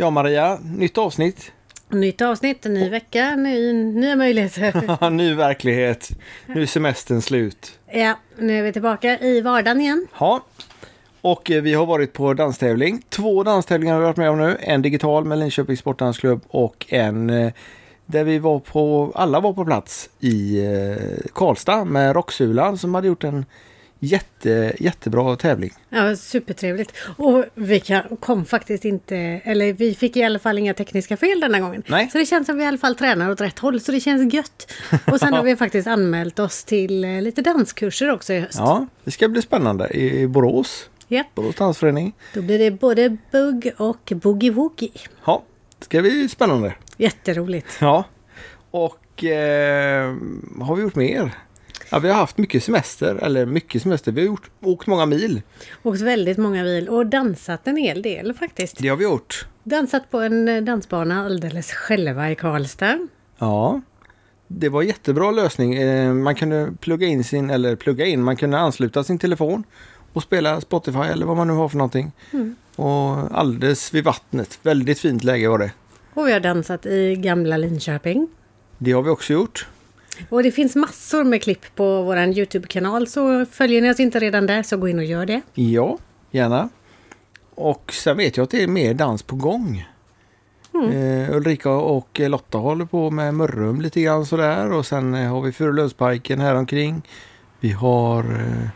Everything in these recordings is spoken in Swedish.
Ja Maria, nytt avsnitt. Nytt avsnitt, en ny vecka, ny, nya möjligheter. ny verklighet. Nu är semestern slut. ja, nu är vi tillbaka i vardagen igen. Ja. Och eh, vi har varit på danstävling. Två danstävlingar har vi varit med om nu. En digital med Linköpings Sportdansklubb och en eh, där vi var på, alla var på plats i eh, Karlstad med Rocksulan som hade gjort en jätte, jättebra tävling. Ja, supertrevligt. Och vi kan, kom faktiskt inte, eller vi fick i alla fall inga tekniska fel denna gången. Nej. Så det känns som vi i alla fall tränar åt rätt håll, så det känns gött. Och sen har vi faktiskt anmält oss till eh, lite danskurser också i höst. Ja, det ska bli spännande i Borås. Ja, Borås dansförening. då blir det både bugg och boogie-woogie. Ja, det ska bli spännande. Jätteroligt. Ja, och eh, har vi gjort mer? Ja, vi har haft mycket semester, eller mycket semester. Vi har gjort, åkt många mil. Åkt väldigt många mil och dansat en hel del faktiskt. Det har vi gjort. Dansat på en eh, dansbana alldeles själva i Karlstad. Ja, det var jättebra lösning. Eh, Man kunde plugga in sin, eller plugga in, man kunde ansluta sin telefon och spela Spotify eller vad man nu har för någonting. Och alldeles vid vattnet. Väldigt fint läge var det. Och vi har dansat i gamla Linköping. Det har vi också gjort. Och det finns massor med klipp på vår Youtube-kanal så följer ni oss inte redan där så gå in och gör det. Ja, gärna. Och sen vet jag att det är mer dans på gång. Eh, Ulrika och Lotta håller på med Mörrum lite grann sådär. Och sen eh, har vi Furulundsparken här omkring. Vi har... Eh,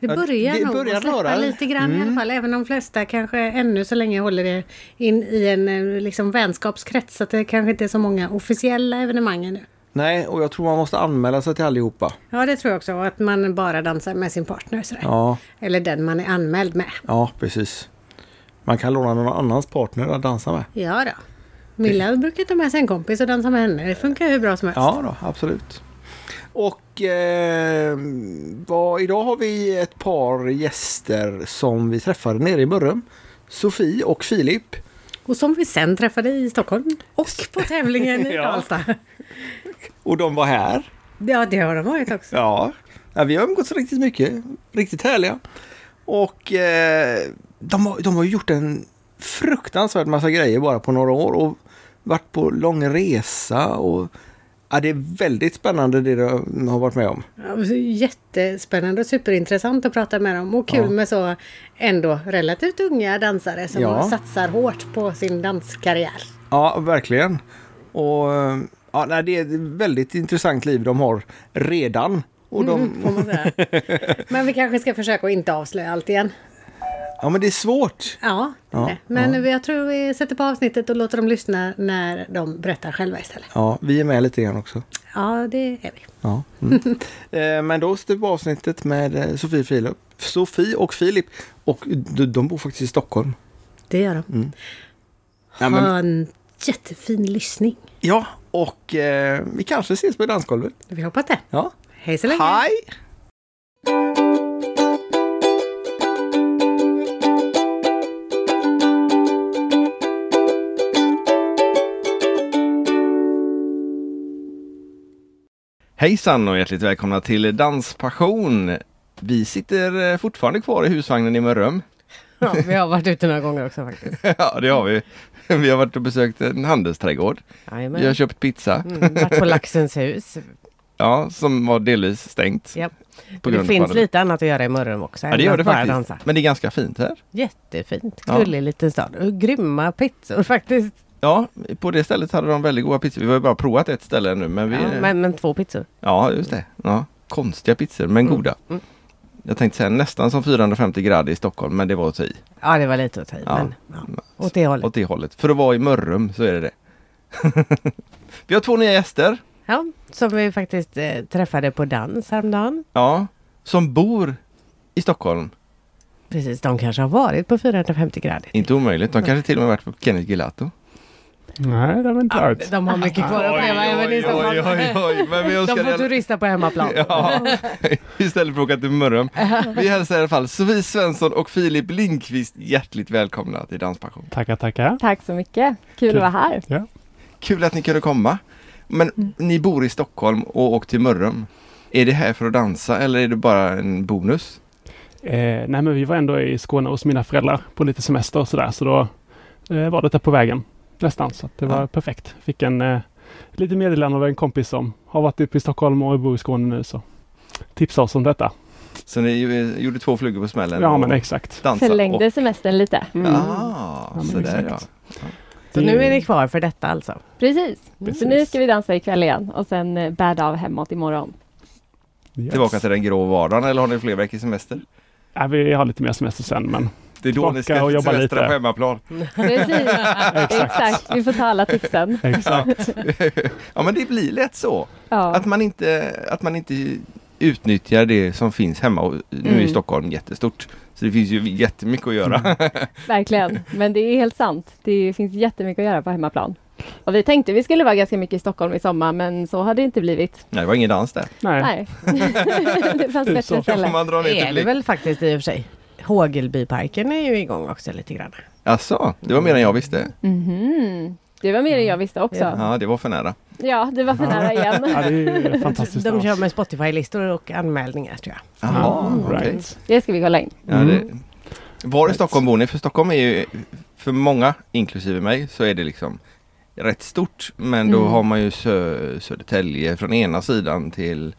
Det Ja, börjar det nog börjar att släppa lite grann i Mm. alla fall. Även de flesta kanske ännu så länge håller det in i en eh, liksom, vänskapskrets. Så att det kanske inte är så många officiella evenemang ännu. Nej, och jag tror man måste anmäla sig till allihopa. Ja det tror jag också. Att man bara dansar med sin partner. Sådär. Ja, Eller den man är anmäld med. ja precis. Man kan låna någon annans partner att dansa med. Ja då. Milla brukar ta med sig en kompis och dansa med henne. Det funkar hur bra som helst. Ja, då, absolut. Och eh, vad, idag har vi ett par gäster som vi träffade nere i Mörrum. Sofie och Filip. Och som vi sen träffade i Stockholm. Och på tävlingen i Ja. Karlstad. Och de var här. Ja, det har de varit också. Ja, ja vi har umgåtts riktigt mycket. Riktigt härliga. Och eh, de, har, de har gjort en fruktansvärd massa grejer bara på några år. Och varit på lång resa. Och, ja, det är väldigt spännande det de har varit med om. Ja, Jättespännande och superintressant att prata med dem. Och kul Ja. med så ändå relativt unga dansare som Ja. satsar hårt på sin danskarriär. Ja, verkligen. Och eh, ja, nej, det är ett väldigt intressant liv de har redan. Och de, säga. Men vi kanske ska försöka att inte avslöja allt igen. Ja, men det är svårt. Ja, Ja, men jag tror vi sätter på avsnittet och låter dem lyssna när de berättar själva istället. Ja, vi är med lite grann också. Ja, det är vi. Ja. Mm. Eh, men då sätter vi på avsnittet med eh, Sofie, Filip, Sofie och Filip. Och de, bor faktiskt i Stockholm. Det gör de. Mm. Ja, men, Ha en jättefin lyssning. ja och eh, vi kanske ses på dansgolvet. Vi hoppas det. Ja. Hej så länge! Hej! Hejsan och hjärtligt välkomna till Danspassion. Vi sitter eh, fortfarande kvar i husvagnen i Mörrum. Ja, vi har varit ute några gånger också faktiskt. Ja, det har vi. Vi har varit och besökt en handelsträdgård. Jajamän. Vi har köpt pizza. Mm, varit på Laxens hus. Ja, som var delvis stängt. Ja. På det finns lite annat att göra i Mörrum också. Ja, det gör det faktiskt. Dansa. Men det är ganska fint här. Jättefint. Ja. Gullig liten stad. Och grymma pizzor faktiskt. Ja, på det stället hade de väldigt goda pizzor. Vi har ju bara provat ett ställe nu, men vi... Ja, men, men två pizzor. Ja, just det. Ja, konstiga pizzor, men Mm. goda. Mm. Jag tänkte säga nästan som 450 grader i Stockholm, men det var att ta i. Ja, det var lite att ta i. Ja. Men ja, åt det hållet. Åt det hållet. För att vara i Mörrum så är det det. vi har två nya gäster. Ja, som vi faktiskt eh, träffade på dans häromdagen. Ja, som bor i Stockholm. Precis, de kanske har varit på 450 grader. Inte omöjligt. De kanske till och med varit på Kenneth Gelato. Nej, det har vi inte Ja, varit. de har mycket kvar att uppleva även i Stockholm. oj. Men vi De får turista på hemmaplan. Ja, istället för att åka till Mörrum. Vi hälsar i alla fall Sofie Svensson och Filip Lindqvist hjärtligt välkomna till Danspassion. Tackar, tackar. Tack så mycket. Kul att vara här. Ja. Kul att ni kunde komma. Men Mm. ni bor i Stockholm och åkt till Mörrum. Är det här för att dansa eller är det bara en bonus? Eh, nej, men vi var ändå i Skåne hos mina föräldrar på lite semester och sådär. Så då, eh, var det på vägen nästan. Så att det var Ja. perfekt. Fick en eh, lite meddelande av en kompis som har varit uppe i Stockholm och bor i Skåne nu. Så tipsade oss om detta. Så ni gjorde två flugor på smällen? Ja och men exakt. Förlängde semestern lite. Mm. Och, ah, Ja, men så där ja. Så nu är ni kvar för detta alltså? Precis. Precis. Så nu ska vi dansa ikväll igen och sen eh, bädda av hemåt imorgon. Yes. Tillbaka till den grå vardagen eller har ni fler veckor semester? Ja, vi har lite mer semester sen men Det är då ni ska och jobba lite. på hemmaplan. Precis, exakt. exakt. Vi får ta alla tipsen. exakt. ja men det blir lätt så. Ja. Att man inte, att man inte utnyttjar det som finns hemma. Och nu är Mm. Stockholm jättestort. Så det finns ju jättemycket att göra. Verkligen. Men det är helt sant. Det finns jättemycket att göra på hemmaplan. Och vi tänkte vi skulle vara ganska mycket i Stockholm i sommar men så har det inte blivit. Nej, det var ingen dans där. Nej. Nej. det fanns bättre ställen. Det är det väl faktiskt i och för sig. Hågelbyparken är ju igång också lite grann. Alltså, det var mer än jag visste. Mhm. Det var mer än jag visste också. Ja, det var för nära. Ja, det var för nära igen. Ja, det är fantastiskt. De kör med Spotify-listor och anmälningar tror jag. Jaha, Mm, right. Det ska vi kolla in. Ja, det... Mm. Var i Stockholm bor ni? För Stockholm är ju för många, inklusive mig, så är det liksom rätt stort. Men då Mm. har man ju Sö Södertälje från ena sidan till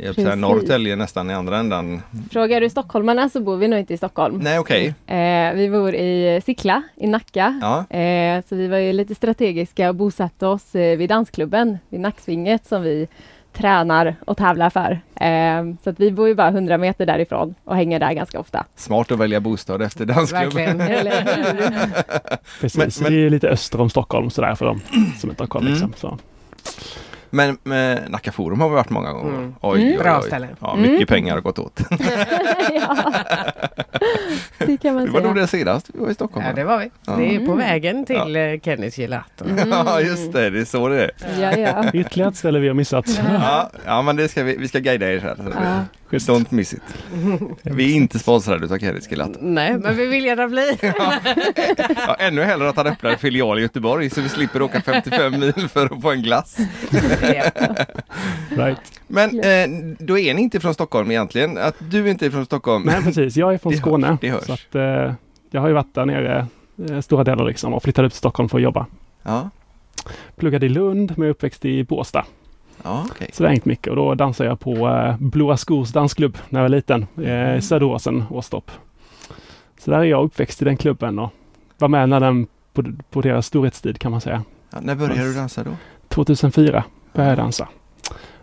Precis. Norrtälje nästan i andra ändan. Frågar du stockholmarna så bor vi nog inte i Stockholm. Nej okej. Eh, vi bor i Sickla i Nacka. Ja. Eh, så vi var ju lite strategiska och bosatte oss eh, vid dansklubben vid Nacksvinget som vi tränar och tävlar för. Eh, så att vi bor ju bara 100 meter därifrån och hänger där ganska ofta. Smart att välja bostad efter dansklubb. Verkligen. Eller hur? Precis, Men- men- det är lite öster om Stockholm sådär för dem som inte har koll. Mm. Liksom, så. Men med Nacka Forum har vi varit många gånger. Mm. Oj, Mm. oj, Bra oj. ställe. Ja, mycket Mm. pengar har gått åt. ja. Det kan man Det var nog det senast vi var i Stockholm. Ja, det var vi. Ja. Det är på Mm. vägen till ja. Kennys gelato. Ja, just det. Det är så det är. Ja, ja. Ytterligare ett ställe vi har missat. Ja, ja men det ska vi, vi ska guida er här. Så Ja. Schysst. Don't miss it. Vi är inte sponsrade utav Kenneth Gelato. Nej, men vi vill gärna bli. Ja, ännu hellre att han öppnar en filial i Göteborg så vi slipper åka 55 mil för att få en glass. Right. Men eh, då är ni inte från Stockholm egentligen? Att du inte är från Stockholm? Nej precis, jag är från Det hörs, Skåne. det hörs. Så att, eh, jag har ju varit där nere eh, stora delar liksom och flyttade upp till Stockholm för att jobba. Ja, Pluggade i Lund men är uppväxt i Båstad. ja okej. Så det har hängt mycket och då dansade jag på eh, Blåa skors dansklubb när jag var liten. Eh, I Söderåsen, Åstorp. Så där är jag uppväxt i den klubben och var med när den på, på deras storhetstid kan man säga. Ja, när började du dansa då? 2004 började jag dansa.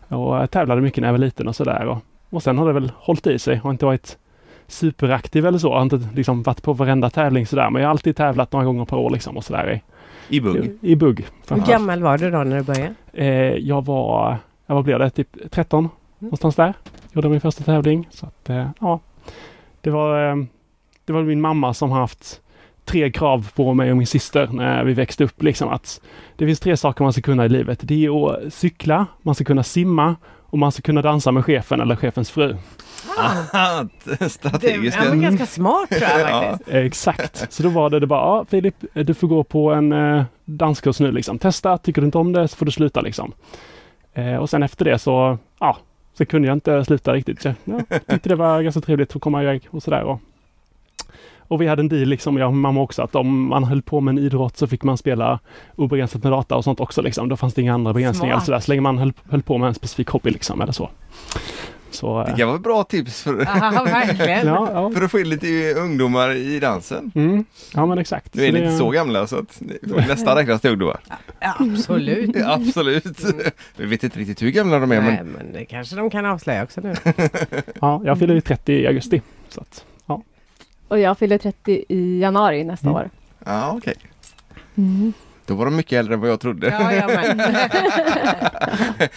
Och jag tävlade mycket när jag var liten och sådär. Och, och sen har det väl hållit i sig. Har inte varit superaktiv eller så. Har inte liksom varit på varenda tävling sådär. Men jag har alltid tävlat några gånger per år liksom och sådär i, I bugg? i, i bugg. Hur gammal var du då när du började? Eh, jag var, ja, vad blev det, typ 13 någonstans där. Gjorde min första tävling. Så att, eh, ja. Det var, eh, det var min mamma som haft tre krav på mig och min syster när vi växte upp. Liksom att det finns tre saker man ska kunna i livet. Det är att cykla, man ska kunna simma och man ska kunna dansa med chefen eller chefens fru. Ah, Det strategiska. är ganska smart tror jag Ja. faktiskt. Eh, Exakt. Så då var det, det bara, ja Filip, du får gå på en eh, danskurs nu liksom. Testa, tycker du inte om det så får du sluta liksom. Eh, och sen efter det så, ja, så kunde jag inte sluta riktigt. Så, ja, tyckte det var ganska trevligt att komma iväg och sådär. Och, och vi hade en deal, liksom, jag och mamma också, att om man höll på med en idrott så fick man spela obegränsat med data och sånt också. Liksom. Då fanns det inga andra begränsningar. Smart. Så, där, så länge man höll, höll på med en specifik hobby liksom, eller så. så Det eh, kan vara ett bra tips för, Ja, ja, ja. för att få in lite ungdomar i dansen. Mm, ja, men exakt. Nu är ni det- inte så gamla så att ni får nästan räknas till ungdomar. Ja, absolut. Ja, Absolut. Vi vet inte riktigt hur gamla de är Nej, men men det kanske de kan avslöja också nu. Ja, jag fyller ju 30 i augusti. Så att. Och jag fyller 30 i januari nästa Mm. år. ja okej. Då var de mycket äldre än vad jag trodde. Ja, jag.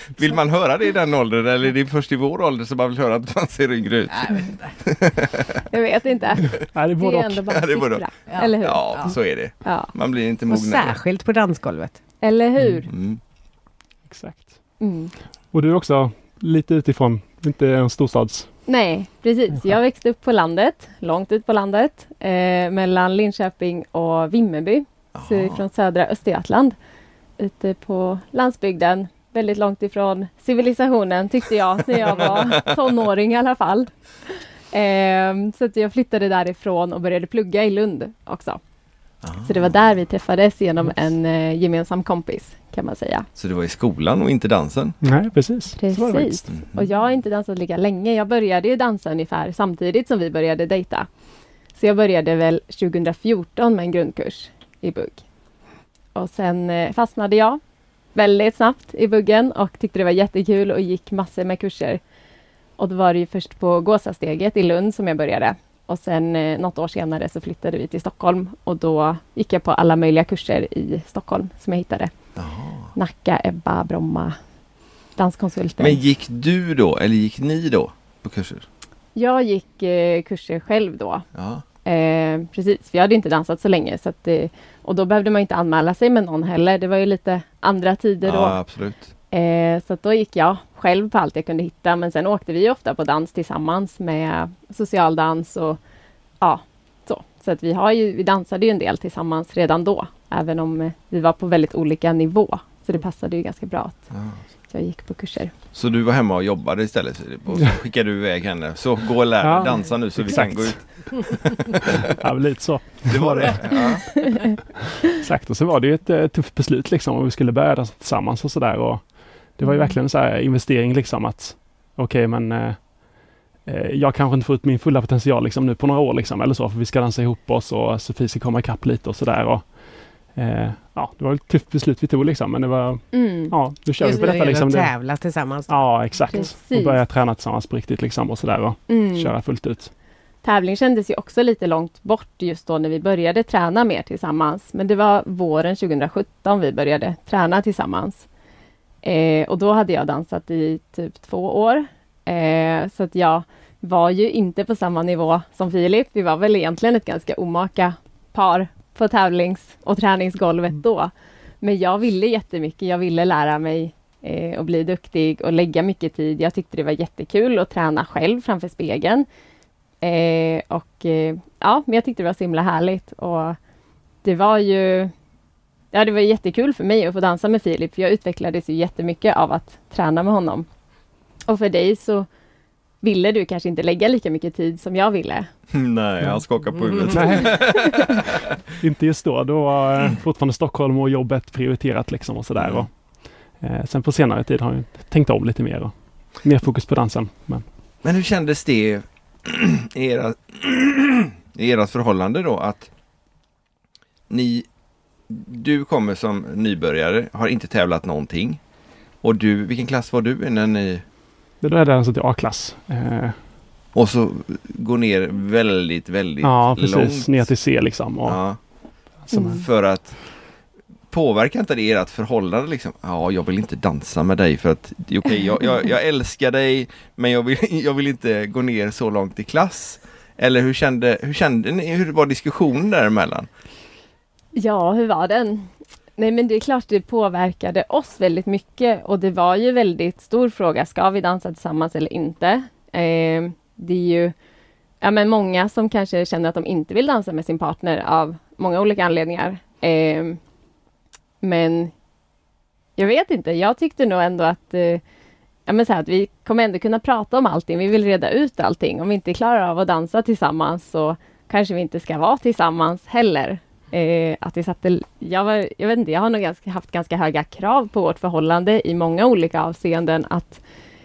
Vill man höra det i den åldern eller är det först i vår ålder som man vill höra att man ser yngre ut? Nej, jag vet inte. Jag vet inte. Nej, det är Det är ändå bara Ja, både siffra. Ja. Eller hur? Ja, Ja. så är det. Ja. Man blir inte mognare. särskilt på dansgolvet. Eller hur? Mm. Exakt. Mm. Och du är också lite utifrån, inte en storstads... Nej, precis. Jag växte upp på landet, långt ut på landet, eh, mellan Linköping och Vimmerby, så från södra Östergötland. Ute på landsbygden, väldigt långt ifrån civilisationen tyckte jag när jag var tonåring i alla fall. Eh, så att jag flyttade därifrån och började plugga i Lund också. Så det var där vi träffades genom en eh, gemensam kompis kan man säga. Så det var i skolan och inte dansen? Nej, precis. Precis. faktiskt. Och jag har inte dansat lika länge. Jag började ju dansa ungefär samtidigt som vi började dejta. Så jag började väl 2014 med en grundkurs i bugg. Och sen eh, fastnade jag väldigt snabbt i buggen och tyckte det var jättekul och gick massor med kurser. Och då var det ju först på Gåsasteget i Lund som jag började. Och sen eh, något år senare så flyttade vi till Stockholm och då gick jag på alla möjliga kurser i Stockholm som jag hittade. Jaha. Nacka, Ebba, Bromma, danskonsulter. Men gick du då, eller gick ni då på kurser? Jag gick eh, kurser själv då. Ja. Eh, precis, för jag hade inte dansat så länge. Så att, eh, och då behövde man inte anmäla sig med någon heller. Det var ju lite andra tider ja, då. absolut. Eh, så då gick jag själv på allt jag kunde hitta. Men sen åkte vi ofta på dans tillsammans med socialdans och ja, så. Så att vi, har ju, vi dansade ju en del tillsammans redan då. Även om eh, vi var på väldigt olika nivå. Så det passade ju ganska bra att Ja. jag gick på kurser. Så du var hemma och jobbade istället Filip och så skickade du iväg henne. Så gå och lär dig Ja, dansa nu så vi kan gå ut. Ja, lite så. Det var det? Ja. Exakt, och så var det ju ett eh, tufft beslut liksom om vi skulle börja dansa tillsammans och sådär. och Det var ju verkligen en så här investering liksom att okej men eh, eh, jag kanske inte får ut min fulla potential liksom nu på några år liksom eller så för vi ska dansa ihop oss och Sofie ska komma ikapp lite och sådär. Och, eh, ja, det var ett tufft beslut vi tog liksom men det var, Mm. ja nu kör vi Just på när det detta liksom. tävla tillsammans. ja exakt. Precis. Och börja träna tillsammans på riktigt liksom och sådär och Mm. köra fullt ut. Tävling kändes ju också lite långt bort just då när vi började träna mer tillsammans. Men det var våren 2017 vi började träna tillsammans. Eh, och då hade jag dansat i typ två år. Eh, så att jag var ju inte på samma nivå som Filip. Vi var väl egentligen ett ganska omaka par på tävlings och träningsgolvet då. Men jag ville jättemycket. Jag ville lära mig eh, och bli duktig och lägga mycket tid. Jag tyckte det var jättekul att träna själv framför spegeln. Eh, och eh, ja, men jag tyckte det var så himla härligt och det var ju Ja, det var jättekul för mig att få dansa med Filip, för jag utvecklades ju jättemycket av att träna med honom. Och för dig så ville du kanske inte lägga lika mycket tid som jag ville. Nej, han skakar på huvudet. Nej, inte just då. Då var eh, fortfarande Stockholm och jobbet prioriterat liksom och sådär. Mm. Och, eh, sen på senare tid har jag tänkt om lite mer och mer fokus på dansen. Men, Men hur kändes det i era, i ert förhållande då att ni, du kommer som nybörjare, har inte tävlat någonting. Och du, vilken klass var du i när ni, det då är det alltså till A-klass. Eh, och så går ner väldigt, väldigt ja, precis. långt. Ner till C liksom. Och, Ja, som, Mm. för att påverkar inte det ert förhållande liksom? Ja, jag vill inte dansa med dig för att okej, jag, jag, jag älskar dig men jag vill, jag vill inte gå ner så långt i klass. Eller hur kände, hur kände ni, hur var diskussionen däremellan? Ja, hur var den? Nej, men det är klart det påverkade oss väldigt mycket och det var ju väldigt stor fråga. Ska vi dansa tillsammans eller inte? Eh, det är ju ja, men många som kanske känner att de inte vill dansa med sin partner av många olika anledningar. Eh, men jag vet inte, jag tyckte nog ändå att, eh, ja, men så här, att vi kommer ändå kunna prata om allting. Vi vill reda ut allting. Om vi inte klarar av att dansa tillsammans så kanske vi inte ska vara tillsammans heller. Eh, att vi satte, jag, var, jag vet inte, jag har nog ganska, haft ganska höga krav på vårt förhållande i många olika avseenden. Att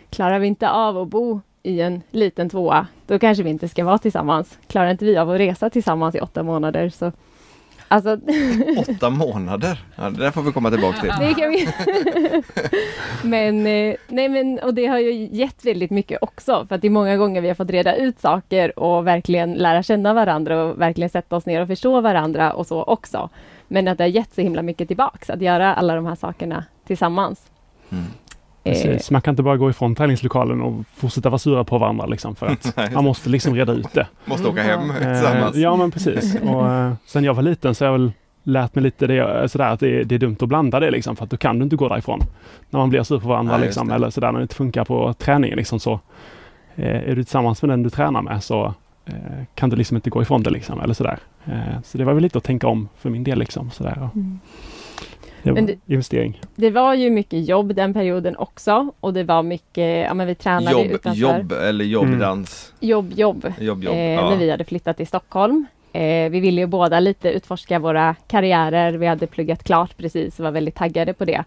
klarar vi inte av att bo i en liten tvåa, då kanske vi inte ska vara tillsammans. Klarar inte vi av att resa tillsammans i åtta månader så Alltså, Åtta månader? Ja, det där får vi komma tillbaka till. vi... men, eh, nej men, och det har ju gett väldigt mycket också, för att det är många gånger vi har fått reda ut saker och verkligen lära känna varandra och verkligen sätta oss ner och förstå varandra och så också. Men att det har gett så himla mycket tillbaks, att göra alla de här sakerna tillsammans. Mm. Eh, precis. Man kan inte bara gå ifrån träningslokalen och fortsätta vara sura på varandra liksom, för att man måste liksom reda ut det. Måste åka hem Eh, tillsammans. ja men precis. Och, eh, sen jag var liten så har jag väl lärt mig lite det, eh, sådär, att det är, det är dumt att blanda det liksom, för att då kan du inte gå därifrån. När man blir sur på varandra Nej, liksom, eller sådär när det inte funkar på träningen liksom, så eh, är du tillsammans med den du tränar med så eh, kan du liksom inte gå ifrån det liksom, eller sådär. Eh, så det var väl lite att tänka om för min del liksom. Sådär. Mm. Det var Men det- investering. Det var ju mycket jobb den perioden också och det var mycket, ja men vi tränade Jobb, utanför. jobb eller jobbdans? jobb, jobb. Jobb, jobb. eh, ja. när vi hade flyttat till Stockholm. Eh, vi ville ju båda lite utforska våra karriärer. Vi hade pluggat klart precis och var väldigt taggade på det.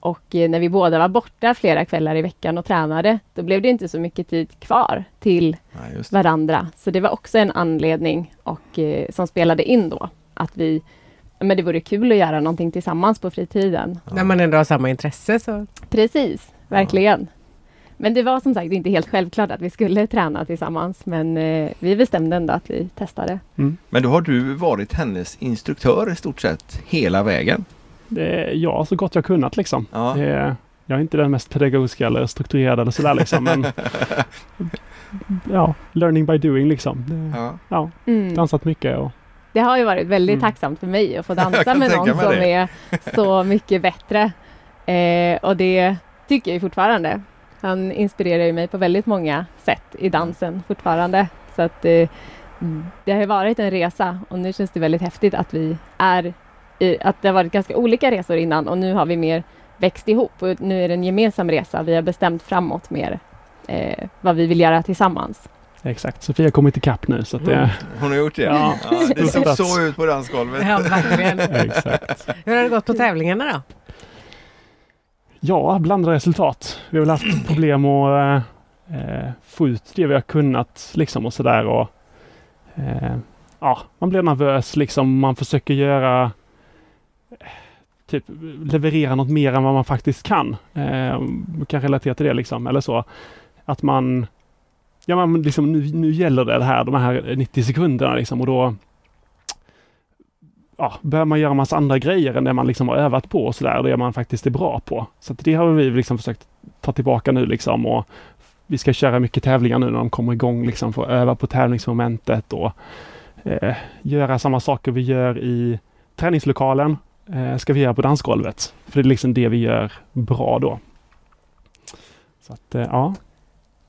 Och eh, när vi båda var borta flera kvällar i veckan och tränade, då blev det inte så mycket tid kvar till Nej, varandra. Så det var också en anledning och, eh, som spelade in då. Att vi, men det vore kul att göra någonting tillsammans på fritiden. När man ändå har samma intresse så... Precis, verkligen. Men det var som sagt inte helt självklart att vi skulle träna tillsammans. Men eh, vi bestämde ändå att vi testade. Men då har du varit hennes instruktör i stort sett hela vägen. Det, ja, så gott jag kunnat liksom. Ja. Det, jag är inte den mest pedagogiska eller strukturerade eller sådär liksom. Men ja, learning by doing liksom. Det, Ja. ja, Mm. dansat mycket och Det har ju varit väldigt Mm. tacksamt för mig att få dansa med någon som det. är så mycket bättre. Eh, och det tycker jag fortfarande. Han inspirerar ju mig på väldigt många sätt i dansen fortfarande. Så att eh, det har ju varit en resa och nu känns det väldigt häftigt att vi är i, att det har varit ganska olika resor innan och nu har vi mer växt ihop och nu är det en gemensam resa. Vi har bestämt framåt mer eh, vad vi vill göra tillsammans. Exakt. Sofia har kommit ikapp nu så att det... Hon har gjort det? Ja. det såg så ut på dansgolvet. Ja, verkligen. Exakt. Hur har det gått på tävlingarna då? Ja, blandade resultat. Vi har väl haft problem att eh, eh, få ut det vi har kunnat liksom och sådär. Och, eh, ja, man blir nervös liksom. Man försöker göra eh, typ leverera något mer än vad man faktiskt kan. Eh, man kan relatera till det liksom, eller så. Att man, ja men liksom nu, nu gäller det det här, de här 90 sekunderna liksom och då ja, börjar man göra massa andra grejer än det man liksom har övat på och sådär, det man faktiskt är bra på. Så att det har vi liksom försökt ta tillbaka nu liksom och vi ska köra mycket tävlingar nu när de kommer igång liksom för att öva på tävlingsmomentet och eh, göra samma saker vi gör i träningslokalen eh, ska vi göra på dansgolvet. För det är liksom det vi gör bra då. Så att eh, ja.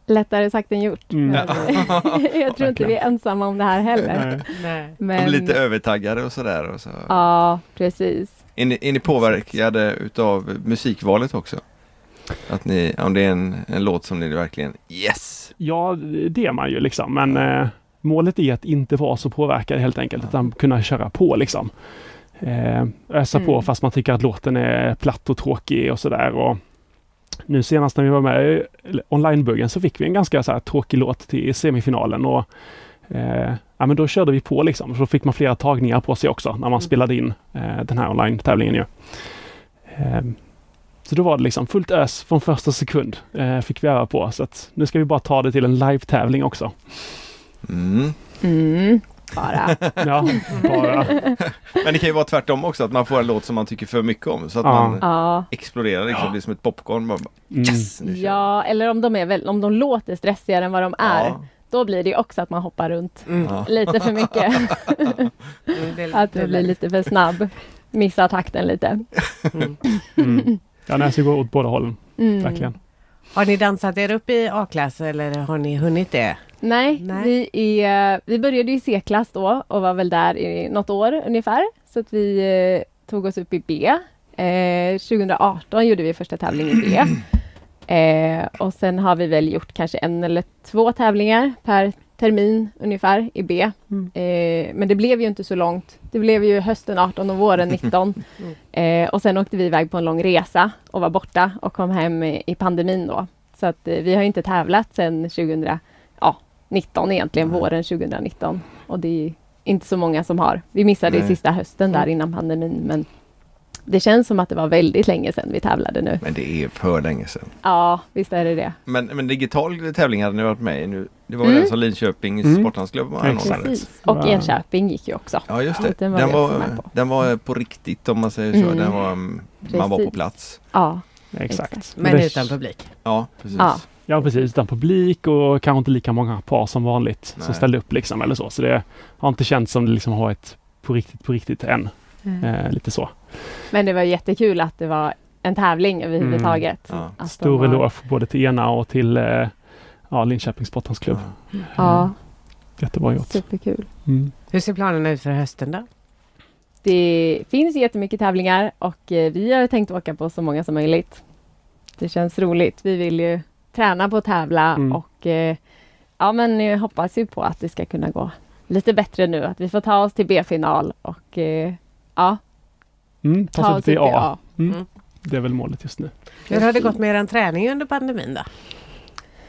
Lättare sagt än gjort. Mm. Men, jag tror inte vi är ensamma om det här heller. Nej. De Men, är lite övertaggade och sådär. Och så. Ja, precis. Är, ni, är ni påverkade utav musikvalet också? Att ni, om det är en, en låt som ni verkligen yes! Ja, det är man ju liksom. Men eh, målet är att inte vara så påverkad helt enkelt, utan kunna köra på liksom. Eh, ösa på Mm. fast man tycker att låten är platt och tråkig och sådär. Och nu senast när vi var med i onlinebuggen så fick vi en ganska så här, tråkig låt till semifinalen. Och, eh, ja, men då körde vi på liksom. Så fick man flera tagningar på sig också när man spelade in eh, den här online-tävlingen. Ju. Eh, så då var det liksom fullt ös från första sekund eh, fick vi öva på. Så att nu ska vi bara ta det till en live-tävling också. Mm. Mm, bara. Ja, bara. Men det kan ju vara tvärtom också, att man får en låt som man tycker för mycket om. Så att Ja. man Ja. exploderar liksom, det blir som ett popcorn. Man bara, Mm. yes! Vi. ja, eller om de, är väl, om de låter stressigare än vad de är. Ja. Då blir det också att man hoppar runt Mm. Ja. lite för mycket. Mm, att det blir lite för snabb. Missar takten lite. Mm. Mm. Ja, så det går åt båda hållen, Mm. verkligen. Har ni dansat er upp i A-klass eller har ni hunnit det? Nej, Nej. Vi, är, vi började i C-klass då och var väl där i något år ungefär. Så att vi eh, tog oss upp i B. Eh, 2018 gjorde vi första tävlingen i B. Eh, och sen har vi väl gjort kanske en eller två tävlingar per termin ungefär i B. Mm. Eh, men det blev ju inte så långt. Det blev ju hösten 18 och våren 19. Eh, och sen åkte vi iväg på en lång resa och var borta och kom hem i, i pandemin då. Så att eh, vi har inte tävlat sedan 2019 egentligen, våren 2019. Och det är inte så många som har. Vi missade Nej. i sista hösten där innan pandemin men det känns som att det var väldigt länge sedan vi tävlade nu. Men det är för länge sedan. Ja, visst är det det. Men, men digital tävling hade ni varit med i nu. Det var Mm. den som Linköpings Mm. sporthandelsklubb anordnade. Och Wow. Enköping gick ju också. Ja just det. Den var Den var, den var på riktigt om man säger så. Mm. Den var, mm, man var på plats. Ja, Exakt. Exakt. Men utan publik? Ja, precis. Ja. Ja, precis. Utan publik och kanske inte lika många par som vanligt som Nej. ställde upp liksom eller så. Så det har inte känts som det liksom har ett på riktigt, på riktigt än. Eh, lite så. men det var jättekul att det var en tävling överhuvudtaget. Ja. Att de Stor har- eloge både till ena och till eh, ja, Linköpings sporthandelsklubb. Ja, Jättebra gjort. superkul. Mm. Hur ser planerna ut för hösten då? Det finns jättemycket tävlingar och eh, vi har tänkt åka på så många som möjligt. Det känns roligt. Vi vill ju träna på att tävla Mm. och eh, ja, men jag hoppas ju på att det ska kunna gå lite bättre nu. Att vi får ta oss till B-final och eh, ja, Mm, ta oss till A. A. Mm. Mm. Det är väl målet just nu. Hur har det gått med er träning under pandemin då?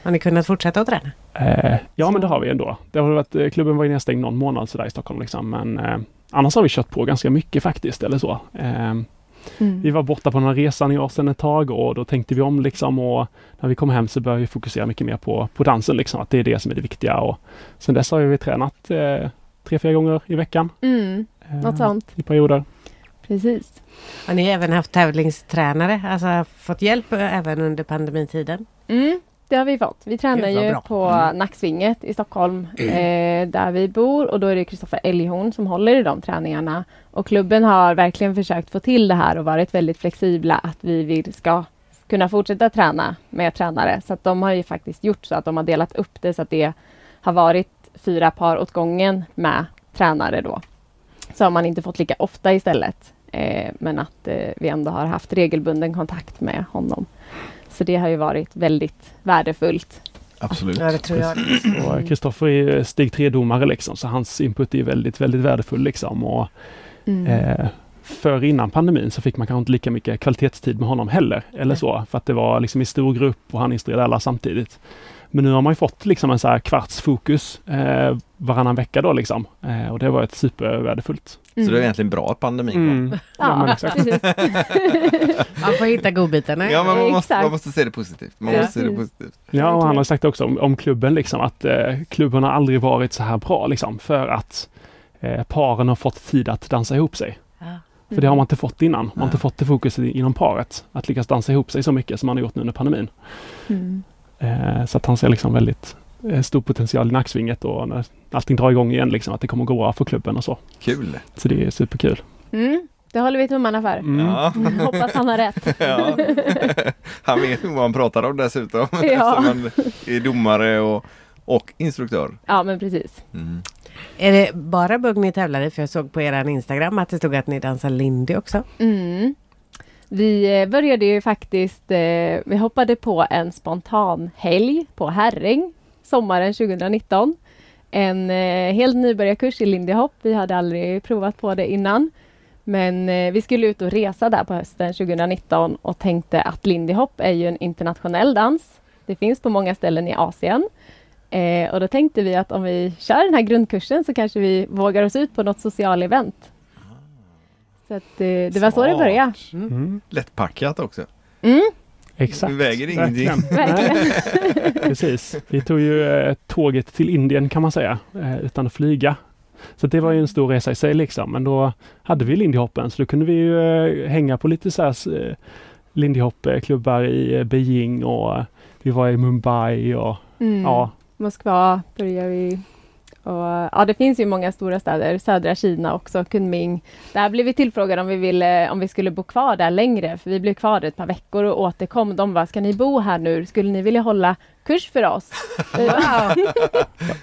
Har ni kunnat fortsätta att träna? Eh, ja, men det har vi ändå. Det har varit, eh, klubben var ju nedstängd någon månad sådär i Stockholm. Liksom, men eh, annars har vi kört på ganska mycket faktiskt. Eller så. Eh, Mm. Vi var borta på den här resan i år sedan ett tag och då tänkte vi om liksom och när vi kom hem så började vi fokusera mycket mer på, på dansen liksom. Att det är det som är det viktiga och sen dess har vi tränat eh, tre, fyra gånger i veckan. Mm, Eh, något sånt. I perioder. Precis. Har ni även haft tävlingstränare? Alltså fått hjälp även under pandemitiden? Mm, det har vi fått. Vi tränar ju bra. på Mm. Nacksvinget i Stockholm eh, där vi bor och då är det Kristoffer Älghorn som håller i de träningarna. Och klubben har verkligen försökt få till det här och varit väldigt flexibla att vi vill ska kunna fortsätta träna med tränare. Så att de har ju faktiskt gjort så att de har delat upp det så att det har varit fyra par åt gången med tränare då. Så har man inte fått lika ofta istället. Eh, men att eh, vi ändå har haft regelbunden kontakt med honom. Så det har ju varit väldigt värdefullt. Absolut. Ja, det tror jag. Och Kristoffer är steg tre-domare liksom så hans input är väldigt, väldigt värdefull liksom. Och, Mm. eh, för innan pandemin så fick man kanske inte lika mycket kvalitetstid med honom heller. Eller så. För att det var liksom i stor grupp och han instruerade alla samtidigt. Men nu har man ju fått liksom en så här kvarts fokus eh, varannan vecka då liksom. Eh, och det har varit supervärdefullt. Så det är egentligen bra att pandemin kom. Mm. Ja, Ja, exakt. Man får hitta godbitarna. Ja men man måste, man måste se det positivt. Man måste se det positivt. Ja, och han har sagt också om, om klubben liksom att eh, klubben har aldrig varit så här bra liksom för att eh, paren har fått tid att dansa ihop sig. Ja. För det har man inte fått innan. Man har inte fått det fokuset i- inom paret. Att lyckas dansa ihop sig så mycket som man har gjort nu under pandemin. Mm. Eh, så att han ser liksom väldigt eh, stor potential i nacksvinget och när allting drar igång igen liksom att det kommer gå bra för klubben och så. Kul! Så det är superkul. Mm. Det håller vi tummarna för. Mm. Ja. Hoppas han har rätt. ja. Han vet vad han pratar om dessutom. Ja. Eftersom han är domare och, och instruktör. Ja, men precis. Mm. Är det bara bugg ni tävlar i? För jag såg på er Instagram att det stod att ni dansar lindy också. Mm. Vi eh, började ju faktiskt, eh, vi hoppade på en spontan helg på Herräng sommaren 2019. En eh, helt nybörjarkurs i lindy hop. Vi hade aldrig provat på det innan. Men eh, vi skulle ut och resa där på hösten 2019 och tänkte att lindy hop är ju en internationell dans. Det finns på många ställen i Asien. Eh, och då tänkte vi att om vi kör den här grundkursen så kanske vi vågar oss ut på något social-event. Så att, eh, det var så det började. Mm. Lättpackat också. Mm, Exakt. Det väger ingenting. Precis. Vi tog ju eh, tåget till Indien kan man säga, eh, utan att flyga. Så det var ju en stor resa i sig liksom. Men då hade vi Lindy Hoppen så då kunde vi ju eh, hänga på lite så här eh, Lindy Hop-klubbar i eh, Beijing och vi var i Mumbai och Mm. ja, Moskva börjar vi. Och, ja, det finns ju många stora städer. Södra Kina också, Kunming. Där blev vi tillfrågade om vi, ville, om vi skulle bo kvar där längre. För vi blev kvar ett par veckor och återkom. De bara, ska ni bo här nu? Skulle ni vilja hålla kurs för oss? Vi bara,